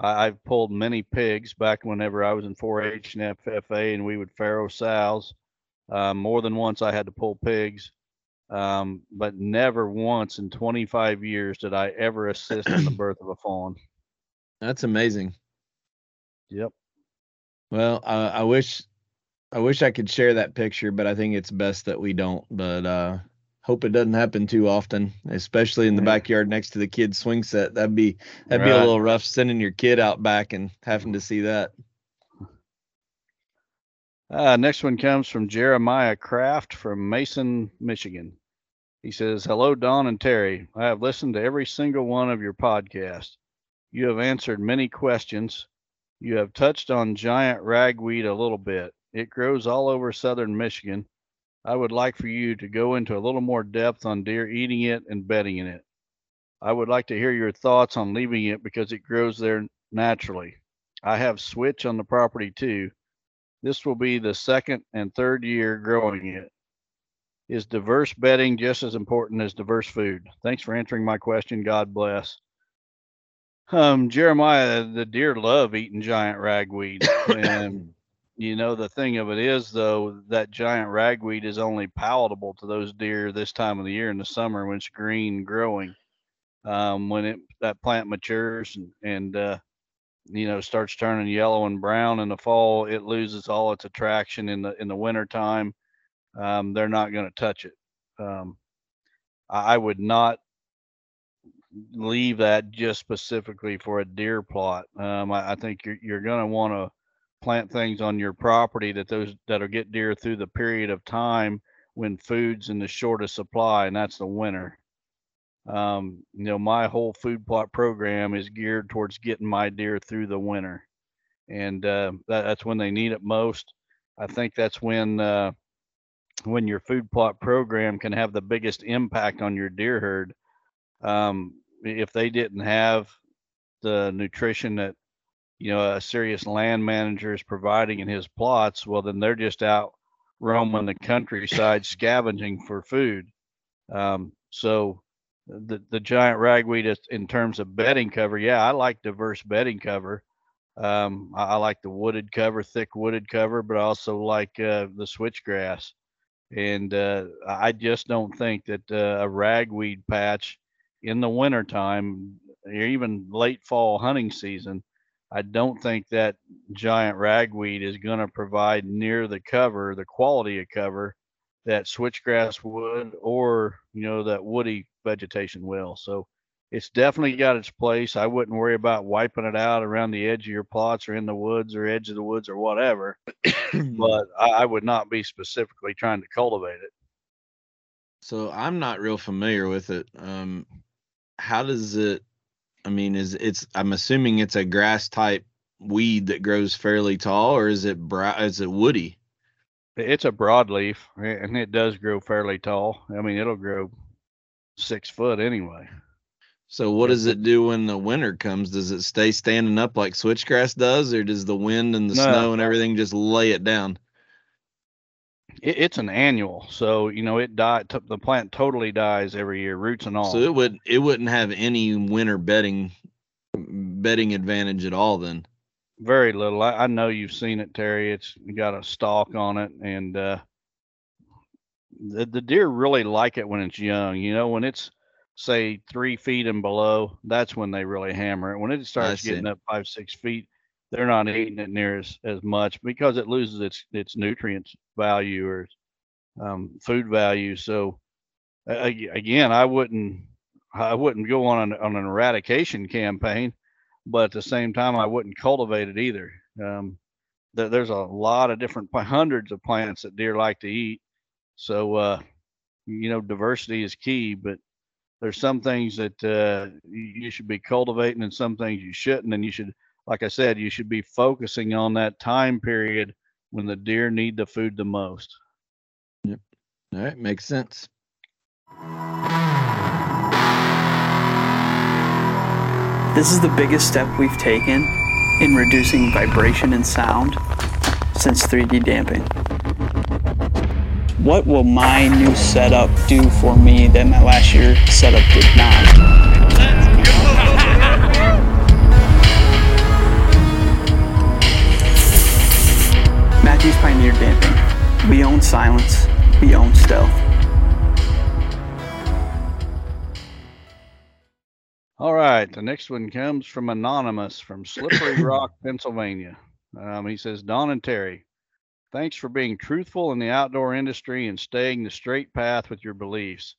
I, have pulled many pigs back whenever I was in 4-H and FFA, and we would farrow sows. Uh, more than once, I had to pull pigs, um, but never once in 25 years did I ever assist in the birth of a fawn. That's amazing. Yep. Well, uh, I wish, I wish I could share that picture, but I think it's best that we don't. But uh, hope it doesn't happen too often, especially in the backyard next to the kid's swing set. That'd be that'd right. be a little rough sending your kid out back and having to see that. Uh, next one comes from Jeremiah Kraft from Mason, Michigan. He says, Hello, Don and Terry. I have listened to every single one of your podcasts. You have answered many questions. You have touched on giant ragweed a little bit. It grows all over southern Michigan I would like for you to go into a little more depth on deer eating it and bedding in it. I would like to hear your thoughts on leaving it because it grows there naturally. I have switch on the property too. This will be the second and third year growing it. Is diverse bedding just as important as diverse food? Thanks for answering my question. God bless. Um, Jeremiah, the deer love eating giant ragweed, and you know, the thing of it is, though, that giant ragweed is only palatable to those deer this time of the year in the summer when it's green growing. Um, when it that plant matures and, and uh, you know starts turning yellow and brown in the fall, it loses all its attraction in the in the winter time. Um, they're not going to touch it. Um, I would not leave that just specifically for a deer plot. Um, I, I, think you're you're going to want to plant things on your property that those that'll get deer through the period of time when food's in the shortest supply, and that's the winter. Um, you know, my whole food plot program is geared towards getting my deer through the winter, and uh, that, that's when they need it most. I think that's when uh, when your food plot program can have the biggest impact on your deer herd. Um, if they didn't have the nutrition that you know a serious land manager is providing in his plots, well then they're just out roaming the countryside scavenging for food. Um, so the the giant ragweed is, in terms of bedding cover, yeah, I like diverse bedding cover. Um, I, I, like the wooded cover, thick wooded cover, but I also like uh, the switchgrass. And uh, I just don't think that uh, a ragweed patch in the wintertime, or even late fall hunting season, I don't think that giant ragweed is going to provide near the cover, the quality of cover that switchgrass would, or you know that woody vegetation will. So it's definitely got its place. I wouldn't worry about wiping it out around the edge of your plots or in the woods or edge of the woods or whatever. but I, I, would not be specifically trying to cultivate it. So I'm not real familiar with it. Um, how does it? I mean, is it's? I'm assuming it's a grass type weed that grows fairly tall, or is it brown? Is it woody? It's a broadleaf, and it does grow fairly tall. I mean, it'll grow six foot anyway. So what does it do when the winter comes? Does it stay standing up like switchgrass does, or does the wind and the no, snow and everything just lay it down? It, it's an annual, so you know it die. T- the plant totally dies every year, roots and all. So it would it wouldn't have any winter bedding bedding advantage at all then. Very little. I, I know you've seen it, Terry. It's got a stalk on it, and uh, the the deer really like it when it's young. You know, when it's say three feet and below, that's when they really hammer it. When it starts getting up five, six feet, they're not eating it near as, as much because it loses its its nutrients value or um, food value. So uh, again, I wouldn't I wouldn't go on an, on an eradication campaign, but at the same time, I wouldn't cultivate it either. Um, there, there's a lot of different hundreds of plants that deer like to eat. So uh, you know, diversity is key, but there's some things that uh, you should be cultivating and some things you shouldn't. And you should, like I said, you should be focusing on that time period when the deer need the food the most. Yep. All right. Makes sense. This is the biggest step we've taken in reducing vibration and sound since 3D damping what will my new setup do for me that my last year setup did not? Mathews pioneered Damping. We own silence. We own stealth. All right, the next one comes from Anonymous from Slippery Rock, Pennsylvania. Um, he says, Don and Terry, Thanks for being truthful in the outdoor industry and staying the straight path with your beliefs,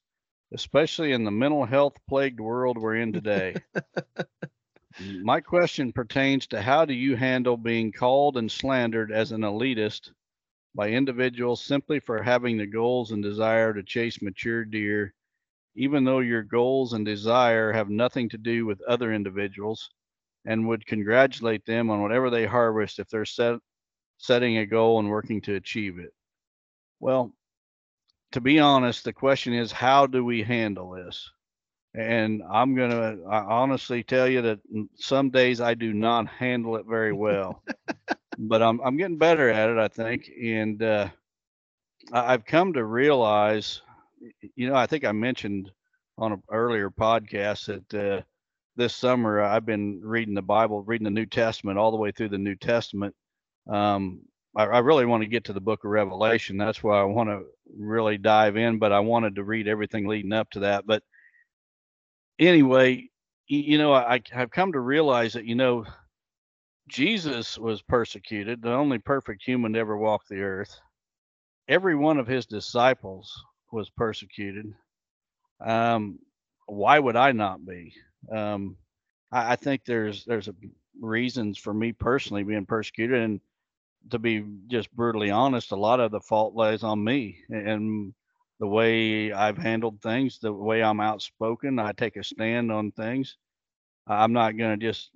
especially in the mental health plagued world we're in today. My question pertains to how do you handle being called and slandered as an elitist by individuals simply for having the goals and desire to chase mature deer, even though your goals and desire have nothing to do with other individuals, and would congratulate them on whatever they harvest if they're set setting a goal and working to achieve it? Well, to be honest, the question is how do we handle this? And I'm going to honestly tell you that some days I do not handle it very well, but I'm, I'm getting better at it, I think. And uh, I've come to realize, you know, I think I mentioned on an earlier podcast that uh, this summer I've been reading the Bible, reading the New Testament all the way through the New Testament um, I, I, really want to get to the book of Revelation. That's why I want to really dive in, but I wanted to read everything leading up to that. But anyway, you know, I, I've come to realize that, you know, Jesus was persecuted, the only perfect human to ever walk the earth. Every one of his disciples was persecuted. Um, why would I not be? Um, I, I think there's there's a, reasons for me personally being persecuted, and to be just brutally honest, a lot of the fault lies on me and the way I've handled things, the way I'm outspoken. I take a stand on things. I'm not going to just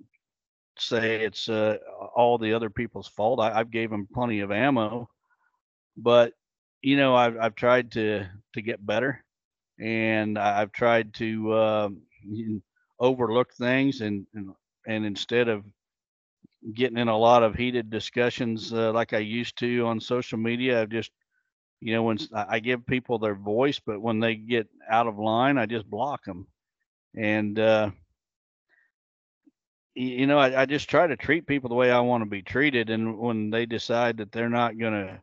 say it's uh, all the other people's fault. I, have gave them plenty of ammo, but you know, I've I've tried to to get better, and I've tried to uh, overlook things and, and and instead of getting in a lot of heated discussions uh, like I used to on social media. I've just, you know, when I give people their voice, but when they get out of line, I just block them. And, uh, you know, I, I just try to treat people the way I want to be treated. And when they decide that they're not going to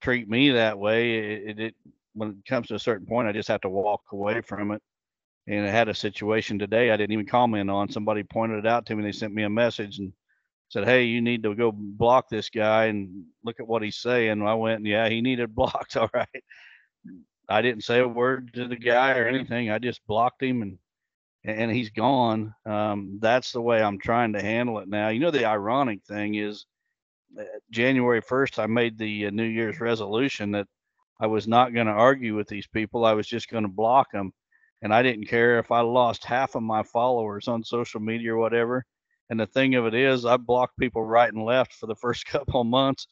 treat me that way, it, it when it comes to a certain point, I just have to walk away from it. And I had a situation today I didn't even comment on. Somebody pointed it out to me. They sent me a message and said, "Hey, you need to go block this guy and look at what he's saying." I went, "Yeah, he needed blocked. All right." I didn't say a word to the guy or anything. I just blocked him and and he's gone. Um, that's the way I'm trying to handle it now. You know, the ironic thing is, January 1st, I made the uh, New Year's resolution that I was not going to argue with these people. I was just going to block them, and I didn't care if I lost half of my followers on social media or whatever. And the thing of it is, I blocked people right and left for the first couple of months,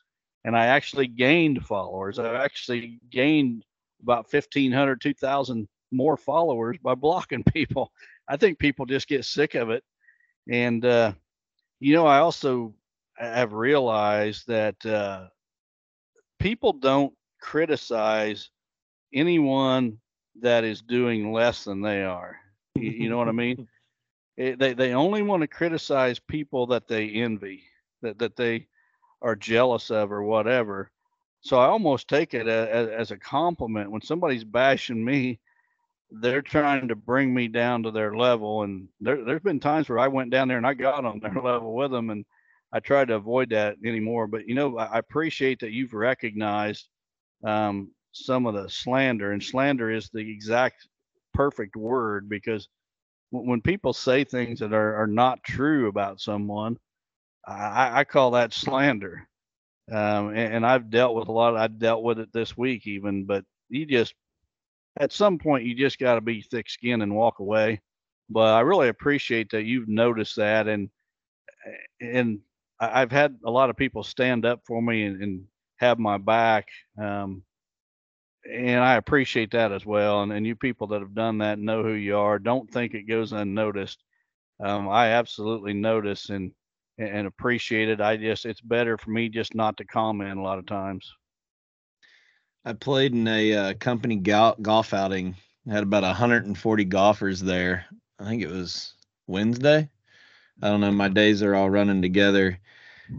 and I actually gained followers. I actually gained about 1,500, 2,000 more followers by blocking people. I think people just get sick of it. And, uh, you know, I also have realized that uh, people don't criticize anyone that is doing less than they are. You, you know what I mean? It, they, they only want to criticize people that they envy, that, that they are jealous of or whatever. So I almost take it as, as a compliment when somebody's bashing me they're trying to bring me down to their level. And there, there's been times where I went down there and I got on their level with them, and I try to avoid that anymore. But you know, I appreciate that you've recognized um, some of the slander, and slander is the exact perfect word because when people say things that are, are not true about someone, I, I call that slander. Um, and, and, I've dealt with a lot. I dealt with it this week even, but you just at some point you just got to be thick skinned and walk away. But I really appreciate that you've noticed that, and and I've had a lot of people stand up for me and, and have my back, um, and I appreciate that as well. And, and you people that have done that know who you are. Don't think it goes unnoticed. Um, I absolutely notice and and appreciate it. I just it's better for me just not to comment a lot of times. I played in a uh, company golf outing. had about 140 golfers there. I think it was Wednesday. I don't know. My days are all running together.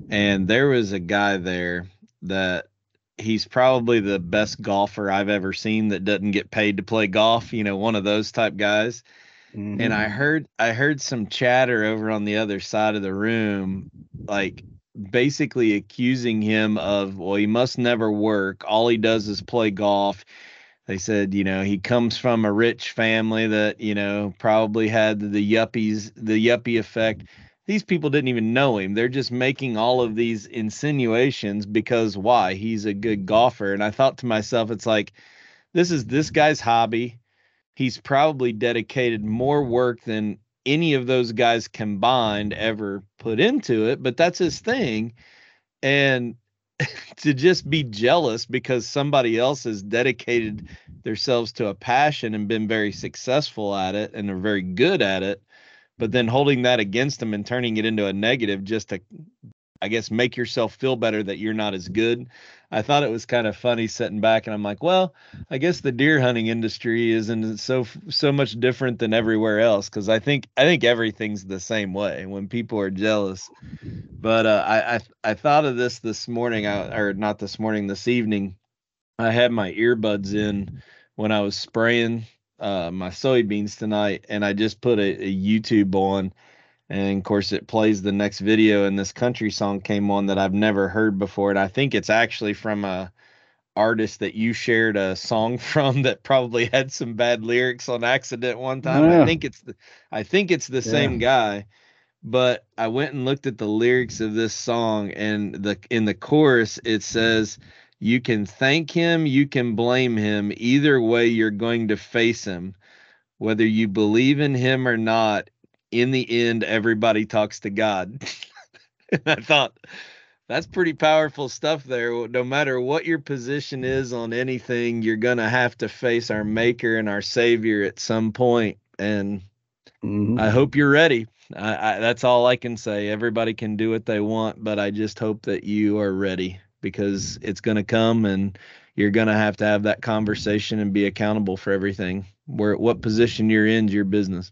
And there was a guy there that he's probably the best golfer I've ever seen that doesn't get paid to play golf, you know, one of those type guys. Mm-hmm. And I mm-hmm. heard I heard some chatter over on the other side of the room like basically accusing him of, well, he must never work. All he does is play golf. They said, you know, he comes from a rich family that, you know, probably had the yuppies, the yuppie effect. These people didn't even know him. They're just making all of these insinuations because why? He's a good golfer. And I thought to myself, it's like, this is this guy's hobby. He's probably dedicated more work than any of those guys combined ever put into it, but that's his thing. And to just be jealous because somebody else has dedicated themselves to a passion and been very successful at it and are very good at it, but then holding that against them and turning it into a negative just to I guess make yourself feel better that you're not as good. I thought it was kind of funny sitting back and I'm like, well, I guess the deer hunting industry isn't so so much different than everywhere else because I think I think everything's the same way when people are jealous. But uh, I, I I thought of this this morning, or not this morning, this evening. I had my earbuds in when I was spraying uh, my soybeans tonight, and I just put a, a YouTube on and of course it plays the next video and this country song came on that I've never heard before and I think it's actually from a artist that you shared a song from that probably had some bad lyrics on accident one time. Yeah. I think it's the I think it's the yeah. same guy. But I went and looked at the lyrics of this song and the in the chorus it says you can thank him, you can blame him. Either way you're going to face him. Whether you believe in him or not, in the end, everybody talks to God. and I thought that's pretty powerful stuff there. No matter what your position is on anything, you're going to have to face our Maker and our Savior at some point. And mm-hmm. I hope you're ready. I, I, that's all I can say. Everybody can do what they want, but I just hope that you are ready because it's going to come and you're going to have to have that conversation and be accountable for everything. Where what position you're in is your business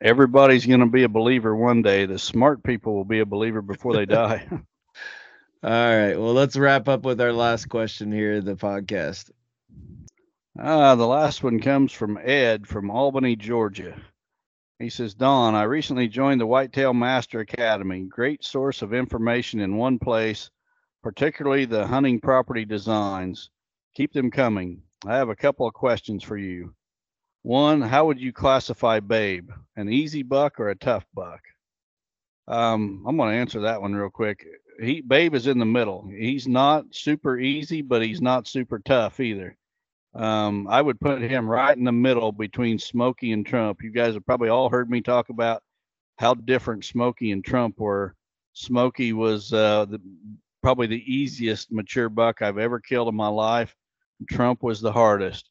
everybody's going to be a believer one day. The smart people will be a believer before they die. All right. Well, let's wrap up with our last question here the podcast. Uh, the last one comes from Ed from Albany, Georgia. He says, Don, I recently joined the Whitetail Master Academy. Great source of information in one place, particularly the hunting property designs. Keep them coming. I have a couple of questions for you. One, how would you classify Babe? An easy buck or a tough buck? Um, I'm going to answer that one real quick. He Babe is in the middle. He's not super easy, but he's not super tough either. Um, I would put him right in the middle between Smokey and Trump. You guys have probably all heard me talk about how different Smokey and Trump were. Smokey was uh, the, probably the easiest mature buck I've ever killed in my life. Trump was the hardest.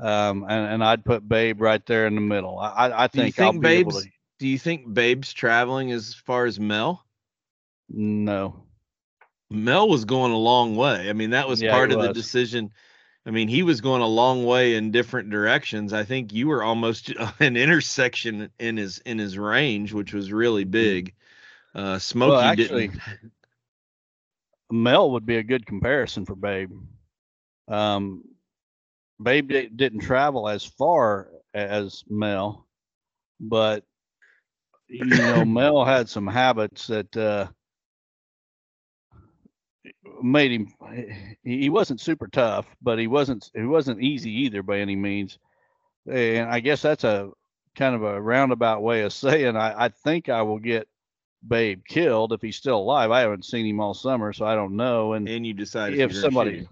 Um, and, and I'd put Babe right there in the middle. I, I think, do you think I'll Babe's, be able to. Do you think Babe's traveling as far as Mel? No. Mel was going a long way. I mean, that was Yeah, part of the decision. I mean, he was going a long way in different directions. I think you were almost an intersection in his in his range, which was really big. Uh Smokey Well, actually, didn't Mel would be a good comparison for Babe. Um, Babe didn't travel as far as Mel, but you know, Mel had some habits that uh, made him. He, wasn't super tough, but he wasn't he wasn't easy either by any means. And I guess that's a kind of a roundabout way of saying I, I think I will get Babe killed if he's still alive. I haven't seen him all summer, so I don't know. And and you decided if you're gonna shoot somebody.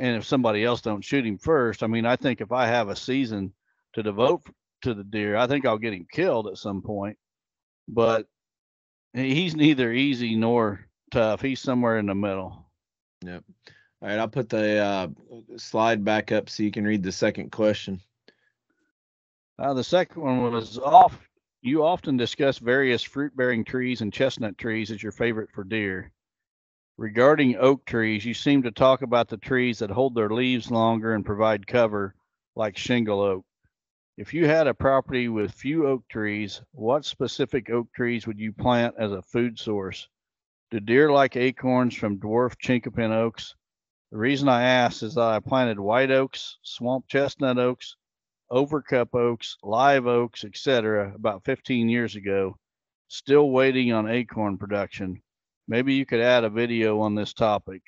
And if somebody else don't shoot him first, I mean, I think if I have a season to devote to the deer, I think I'll get him killed at some point. But he's neither easy nor tough. He's somewhere in the middle. Yep. All right, I'll put the uh, slide back up so you can read the second question. Uh, the second one was off. You often discuss various fruit bearing trees and chestnut trees as your favorite for deer. Regarding oak trees, you seem to talk about the trees that hold their leaves longer and provide cover, like shingle oak. If you had a property with few oak trees, what specific oak trees would you plant as a food source? Do deer like acorns from dwarf chinkapin oaks? The reason I ask is that I planted white oaks, swamp chestnut oaks, overcup oaks, live oaks, etc., about 15 years ago, still waiting on acorn production. Maybe you could add a video on this topic.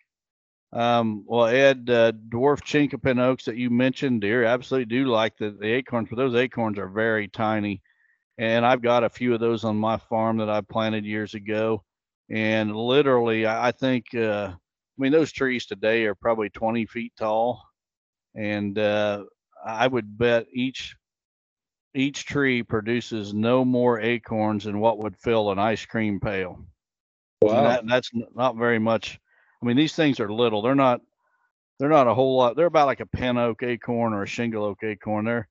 Um, well, Ed, uh, dwarf chinkapin oaks that you mentioned, deer absolutely do like the, the acorns, but those acorns are very tiny. And I've got a few of those on my farm that I planted years ago. And literally, I, I think, uh, I mean, those trees today are probably 20 feet tall. And uh, I would bet each each tree produces no more acorns than what would fill an ice cream pail. And That, that's not very much. I mean, these things are little. They're not. They're not a whole lot. They're about like a pin oak acorn or a shingle oak acorn. They're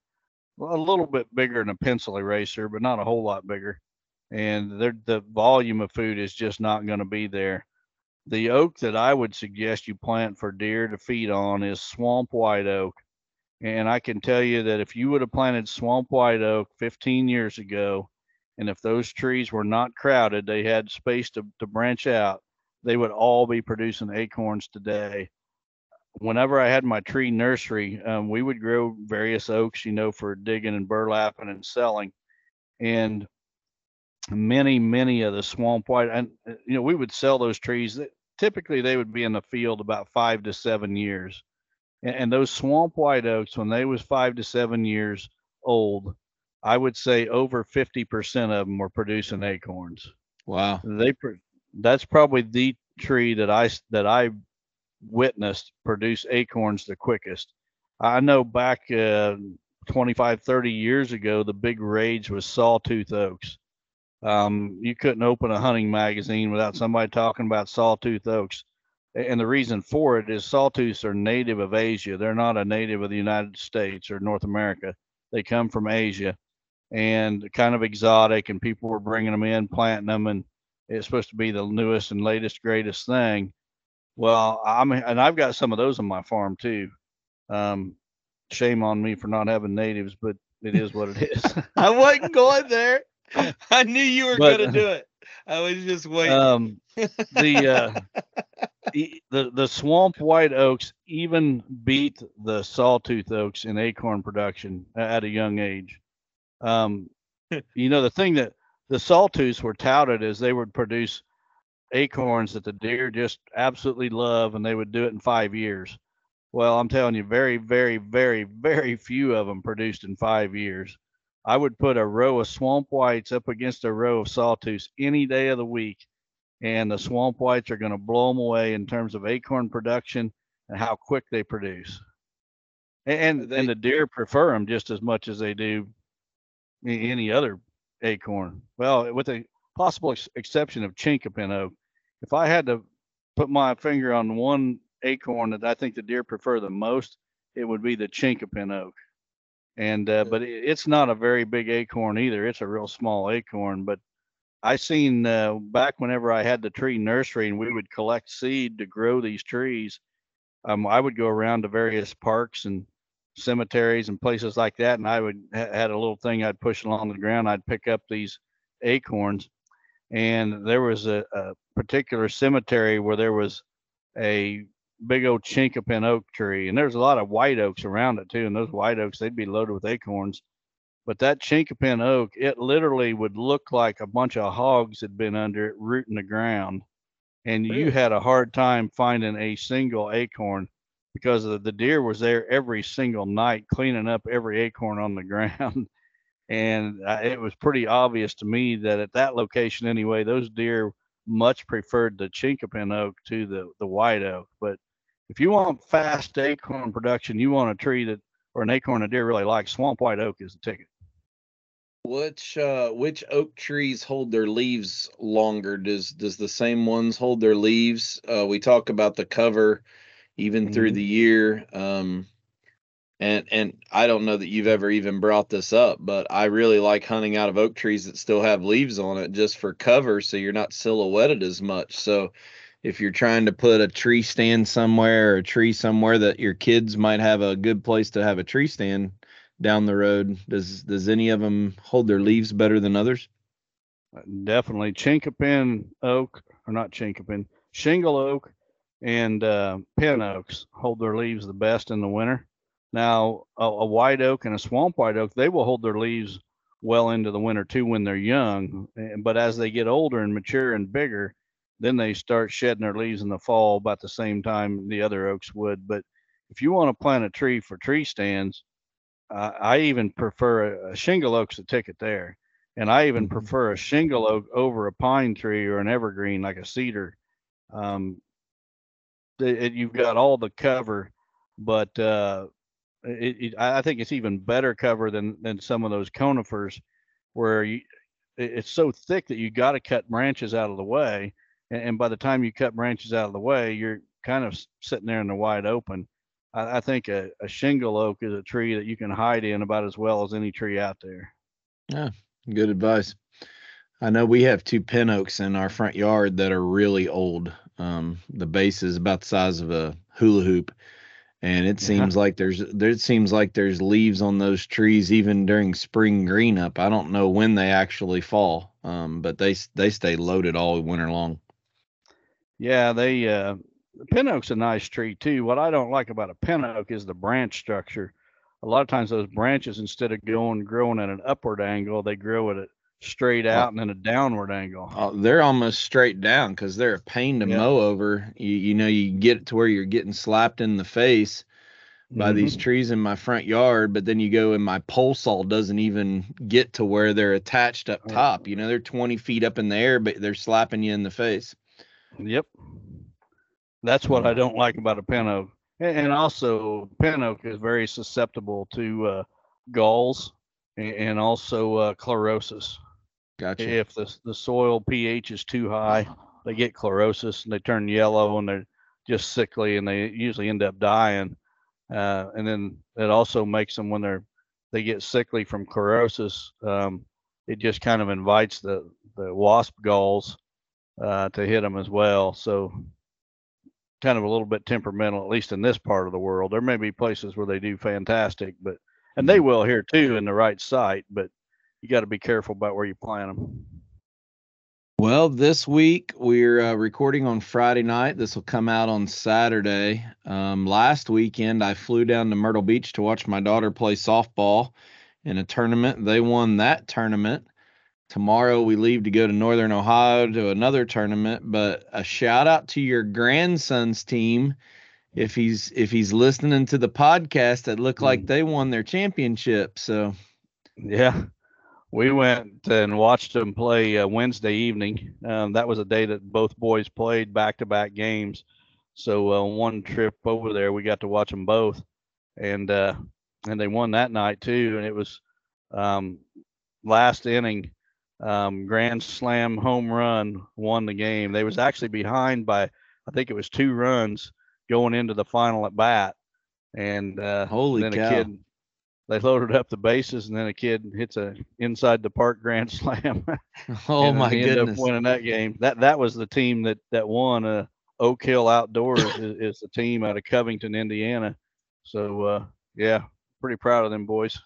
a little bit bigger than a pencil eraser, but not a whole lot bigger. And they're, the volume of food is just not going to be there. The oak that I would suggest you plant for deer to feed on is swamp white oak. And I can tell you that if you would have planted swamp white oak 15 years ago, and if those trees were not crowded, they had space to, to branch out, they would all be producing acorns today. Whenever I had my tree nursery, um, we would grow various oaks, you know, for digging and burlapping and selling. And many, many of the swamp white, and uh, you know, we would sell those trees. Typically, they would be in the field about five to seven years and, and those swamp white oaks when they was five to seven years old i would say over 50% of them were producing acorns Wow. they that's probably the tree that i that i witnessed produce acorns the quickest i know back uh, 25 30 years ago the big rage was sawtooth oaks um, you couldn't open a hunting magazine without somebody talking about sawtooth oaks and the reason for it is sawtooths are native of Asia. They're not a native of the United States or North America. They come from Asia and kind of exotic, and people were bringing them in, planting them, and it's supposed to be the newest and latest, greatest thing. Well, I'm and I've got some of those on my farm too. Um, shame on me for not having natives, but it is what it is. I wasn't going there. I knew you were But- gonna do it. I was just waiting. Um, the uh, the the swamp white oaks even beat the sawtooth oaks in acorn production at a young age. Um, you know, the thing that the sawtooths were touted is they would produce acorns that the deer just absolutely love, and they would do it in five years. Well, I'm telling you, very, very, very, very few of them produced in five years. I would put a row of swamp whites up against a row of sawtooths any day of the week, and the swamp whites are going to blow them away in terms of acorn production and how quick they produce. And they, and the deer prefer them just as much as they do any other acorn. Well, with the possible ex- exception of chinkapin oak, if I had to put my finger on one acorn that I think the deer prefer the most, it would be the chinkapin oak and uh, but it's not a very big acorn either. It's a real small acorn. But I seen uh, back whenever I had the tree nursery and we would collect seed to grow these trees. Um, I would go around to various parks and cemeteries and places like that, and I would ha- had a little thing I'd push along the ground. I'd pick up these acorns, and there was a, a particular cemetery where there was a big old chinkapin oak tree, and there's a lot of white oaks around it too. And those white oaks, they'd be loaded with acorns. But that chinkapin oak, it literally would look like a bunch of hogs had been under it, rooting the ground. And really? you had a hard time finding a single acorn because the, the deer was there every single night cleaning up every acorn on the ground. and uh, it was pretty obvious to me that at that location anyway, those deer much preferred the chinkapin oak to the, the white oak. But if you want fast acorn production, you want a tree that or an acorn a deer really likes, swamp white oak is the ticket. Which uh, which oak trees hold their leaves longer? Does does the same ones hold their leaves? Uh, we talk about the cover even mm-hmm. through the year. Um, and and I don't know that you've ever even brought this up, but I really like hunting out of oak trees that still have leaves on it just for cover, so you're not silhouetted as much. So if you're trying to put a tree stand somewhere or a tree somewhere that your kids might have a good place to have a tree stand down the road does does any of them hold their leaves better than others definitely chinkapin oak or not chinkapin shingle oak and uh, pin oaks hold their leaves the best in the winter now a, a white oak and a swamp white oak they will hold their leaves well into the winter too when they're young but as they get older and mature and bigger then they start shedding their leaves in the fall about the same time the other oaks would. But if you want to plant a tree for tree stands, uh, I even prefer a, a, shingle oak's the ticket there. And I even mm-hmm. prefer a shingle oak over a pine tree or an evergreen like a cedar. Um, it, it, you've got all the cover, but uh, it, I think it's even better cover than than some of those conifers, where you, it's so thick that you got to cut branches out of the way and, and by the time you cut branches out of the way, you're kind of sitting there in the wide open. I, I think a, a shingle oak is a tree that you can hide in about as well as any tree out there. Yeah, good advice. I know we have two pin oaks in our front yard that are really old. Um, the base is about the size of a hula hoop, and it seems yeah. like there's there it seems like there's leaves on those trees even during spring green up. I don't know when they actually fall, um, but they they stay loaded all winter long. Yeah, they uh, the pin oak's a nice tree too. What I don't like about a pin oak is the branch structure. A lot of times those branches, instead of going growing at an upward angle, they grow at a straight out and then a downward angle. Oh, they're almost straight down because they're a pain to yeah. mow over. You, you know, you get to where you're getting slapped in the face by mm-hmm. these trees in my front yard, but then you go and my pole saw doesn't even get to where they're attached up top. You know, they're 20 feet up in the air, but they're slapping you in the face. Yep. That's what I don't like about a pin oak. And also, pin oak is very susceptible to uh, galls and also uh, chlorosis. Gotcha. If the, the soil pH is too high, they get chlorosis and they turn yellow and they're just sickly and they usually end up dying. Uh, and then it also makes them when they're they get sickly from chlorosis. Um, it just kind of invites the the wasp galls uh, to hit them as well. So kind of a little bit temperamental, at least in this part of the world. There may be places where they do fantastic, but and they mm-hmm. will here too in the right site, but you got to be careful about where you plant them. Well, this week we're uh, recording on Friday night. This will come out on Saturday. Um, last weekend, I flew down to Myrtle Beach to watch my daughter play softball in a tournament. They won that tournament. Tomorrow, we leave to go to Northern Ohio to another tournament. But a shout out to your grandson's team. If he's if he's listening to the podcast, it looked like they won their championship. So, Yeah, we went and watched them play uh, Wednesday evening. Um, that was a day that both boys played back-to-back games. So uh, one trip over there, we got to watch them both, and uh, and they won that night too. And it was um, last inning, um, grand slam home run won the game. They was actually behind by I think it was two runs going into the final at bat, and uh, Holy then cow. a kid they loaded up the bases, and then a kid hits a inside the park grand slam. oh my ended goodness. up winning that game. That that was the team that that won. Uh, Oak Hill Outdoors is, is the team out of Covington, Indiana. So uh, yeah, pretty proud of them boys.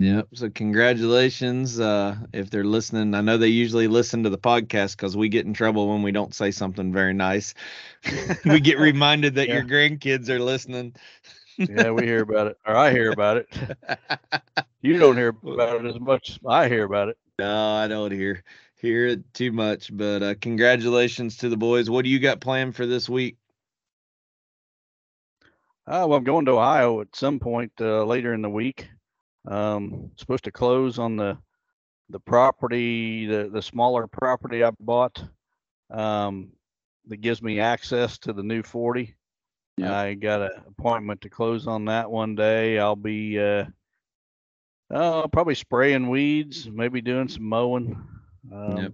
Yep. So congratulations. Uh, if they're listening, I know they usually listen to the podcast because we get in trouble when we don't say something very nice. we get reminded that your grandkids are listening. Yeah, we hear about it, or I hear about it. You don't hear about it as much as I hear about it. No, I don't hear hear it too much. But uh, congratulations to the boys. What do you got planned for this week? Uh, well, I'm going to Ohio at some point uh, later in the week. Um, supposed to close on the the property, the the smaller property I bought, um, that gives me access to the new 40. Yep. I got an appointment to close on that one day. I'll be uh, uh, probably spraying weeds, maybe doing some mowing. Um, Yep.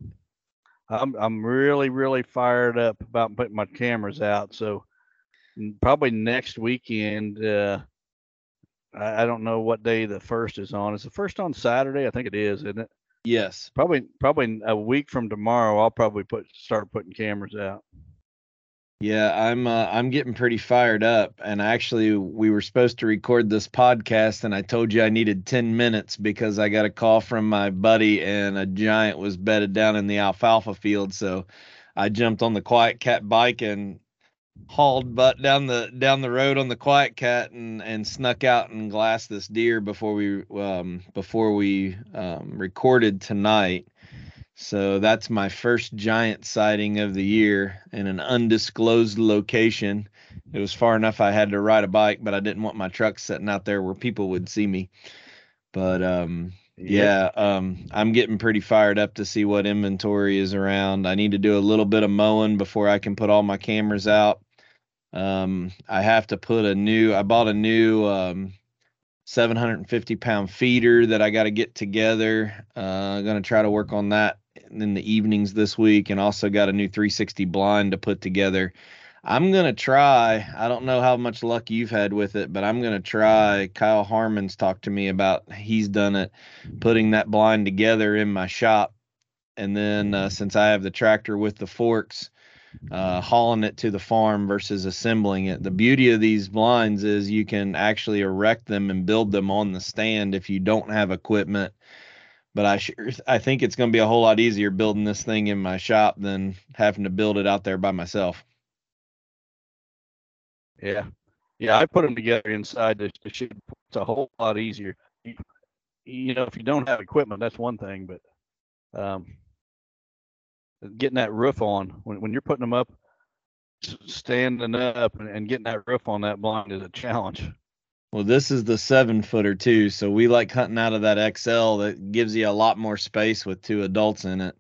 I'm I'm really really fired up about putting my cameras out. So probably next weekend. Uh, I, I don't know what day the first is on. Is the first on Saturday? I think it is, isn't it? Yes. Probably probably a week from tomorrow. I'll probably put start putting cameras out. Yeah, I'm uh, I'm getting pretty fired up and actually we were supposed to record this podcast and I told you I needed 10 minutes because I got a call from my buddy and a giant was bedded down in the alfalfa field so I jumped on the QuietKat bike and hauled butt down the down the road on the QuietKat and and snuck out and glassed this deer before we um before we um recorded tonight. So that's my first giant sighting of the year in an undisclosed location. It was far enough I had to ride a bike, but I didn't want my truck sitting out there where people would see me. But um yeah, um I'm getting pretty fired up to see what inventory is around. I need to do a little bit of mowing before I can put all my cameras out. Um I have to put a new I bought a new um 750 pound feeder that I got to get together. Uh, I'm going to try to work on that in the evenings this week and also got a new 360 blind to put together. I'm going to try, I don't know how much luck you've had with it, but I'm going to try. Kyle Harmon's talked to me about he's done it, putting that blind together in my shop. And then uh, since I have the tractor with the forks, uh, hauling it to the farm versus assembling it. The beauty of these blinds is you can actually erect them and build them on the stand if you don't have equipment. But I sure I think it's going to be a whole lot easier building this thing in my shop than having to build it out there by myself. Yeah, yeah. I put them together inside. The, ship. It's a whole lot easier. You, you know, if you don't have equipment, that's one thing, but um, getting that roof on when when you're putting them up, standing up and, and getting that roof on that blind is a challenge. Well, this is the seven footer too, so we like hunting out of that XL that gives you a lot more space with two adults in it,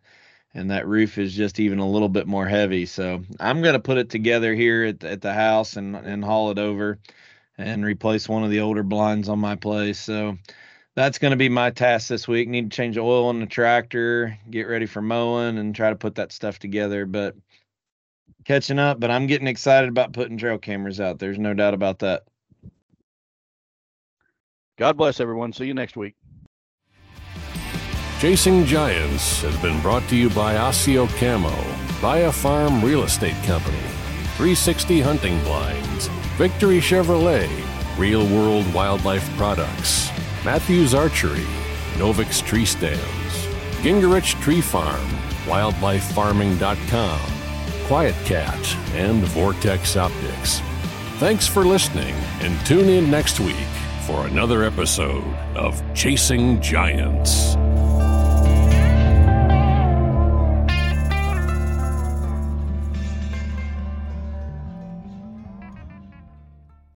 and that roof is just even a little bit more heavy. So I'm gonna put it together here at, at the house and and haul it over, and replace one of the older blinds on my place. So that's gonna be my task this week. Need to change oil on the tractor, get ready for mowing, and try to put that stuff together. But catching up, but I'm getting excited about putting trail cameras out. There's no doubt about that. God bless everyone. See you next week. Chasing Giants has been brought to you by Asio Camo, Via Farm Real Estate Company, 360 Hunting Blinds, Victory Chevrolet, Real World Wildlife Products, Mathews Archery, Novix Tree Stands, Gingerich Tree Farm, wildlifefarming.com, QuietKat, and Vortex Optics. Thanks for listening, and tune in next week for another episode of Chasing Giants.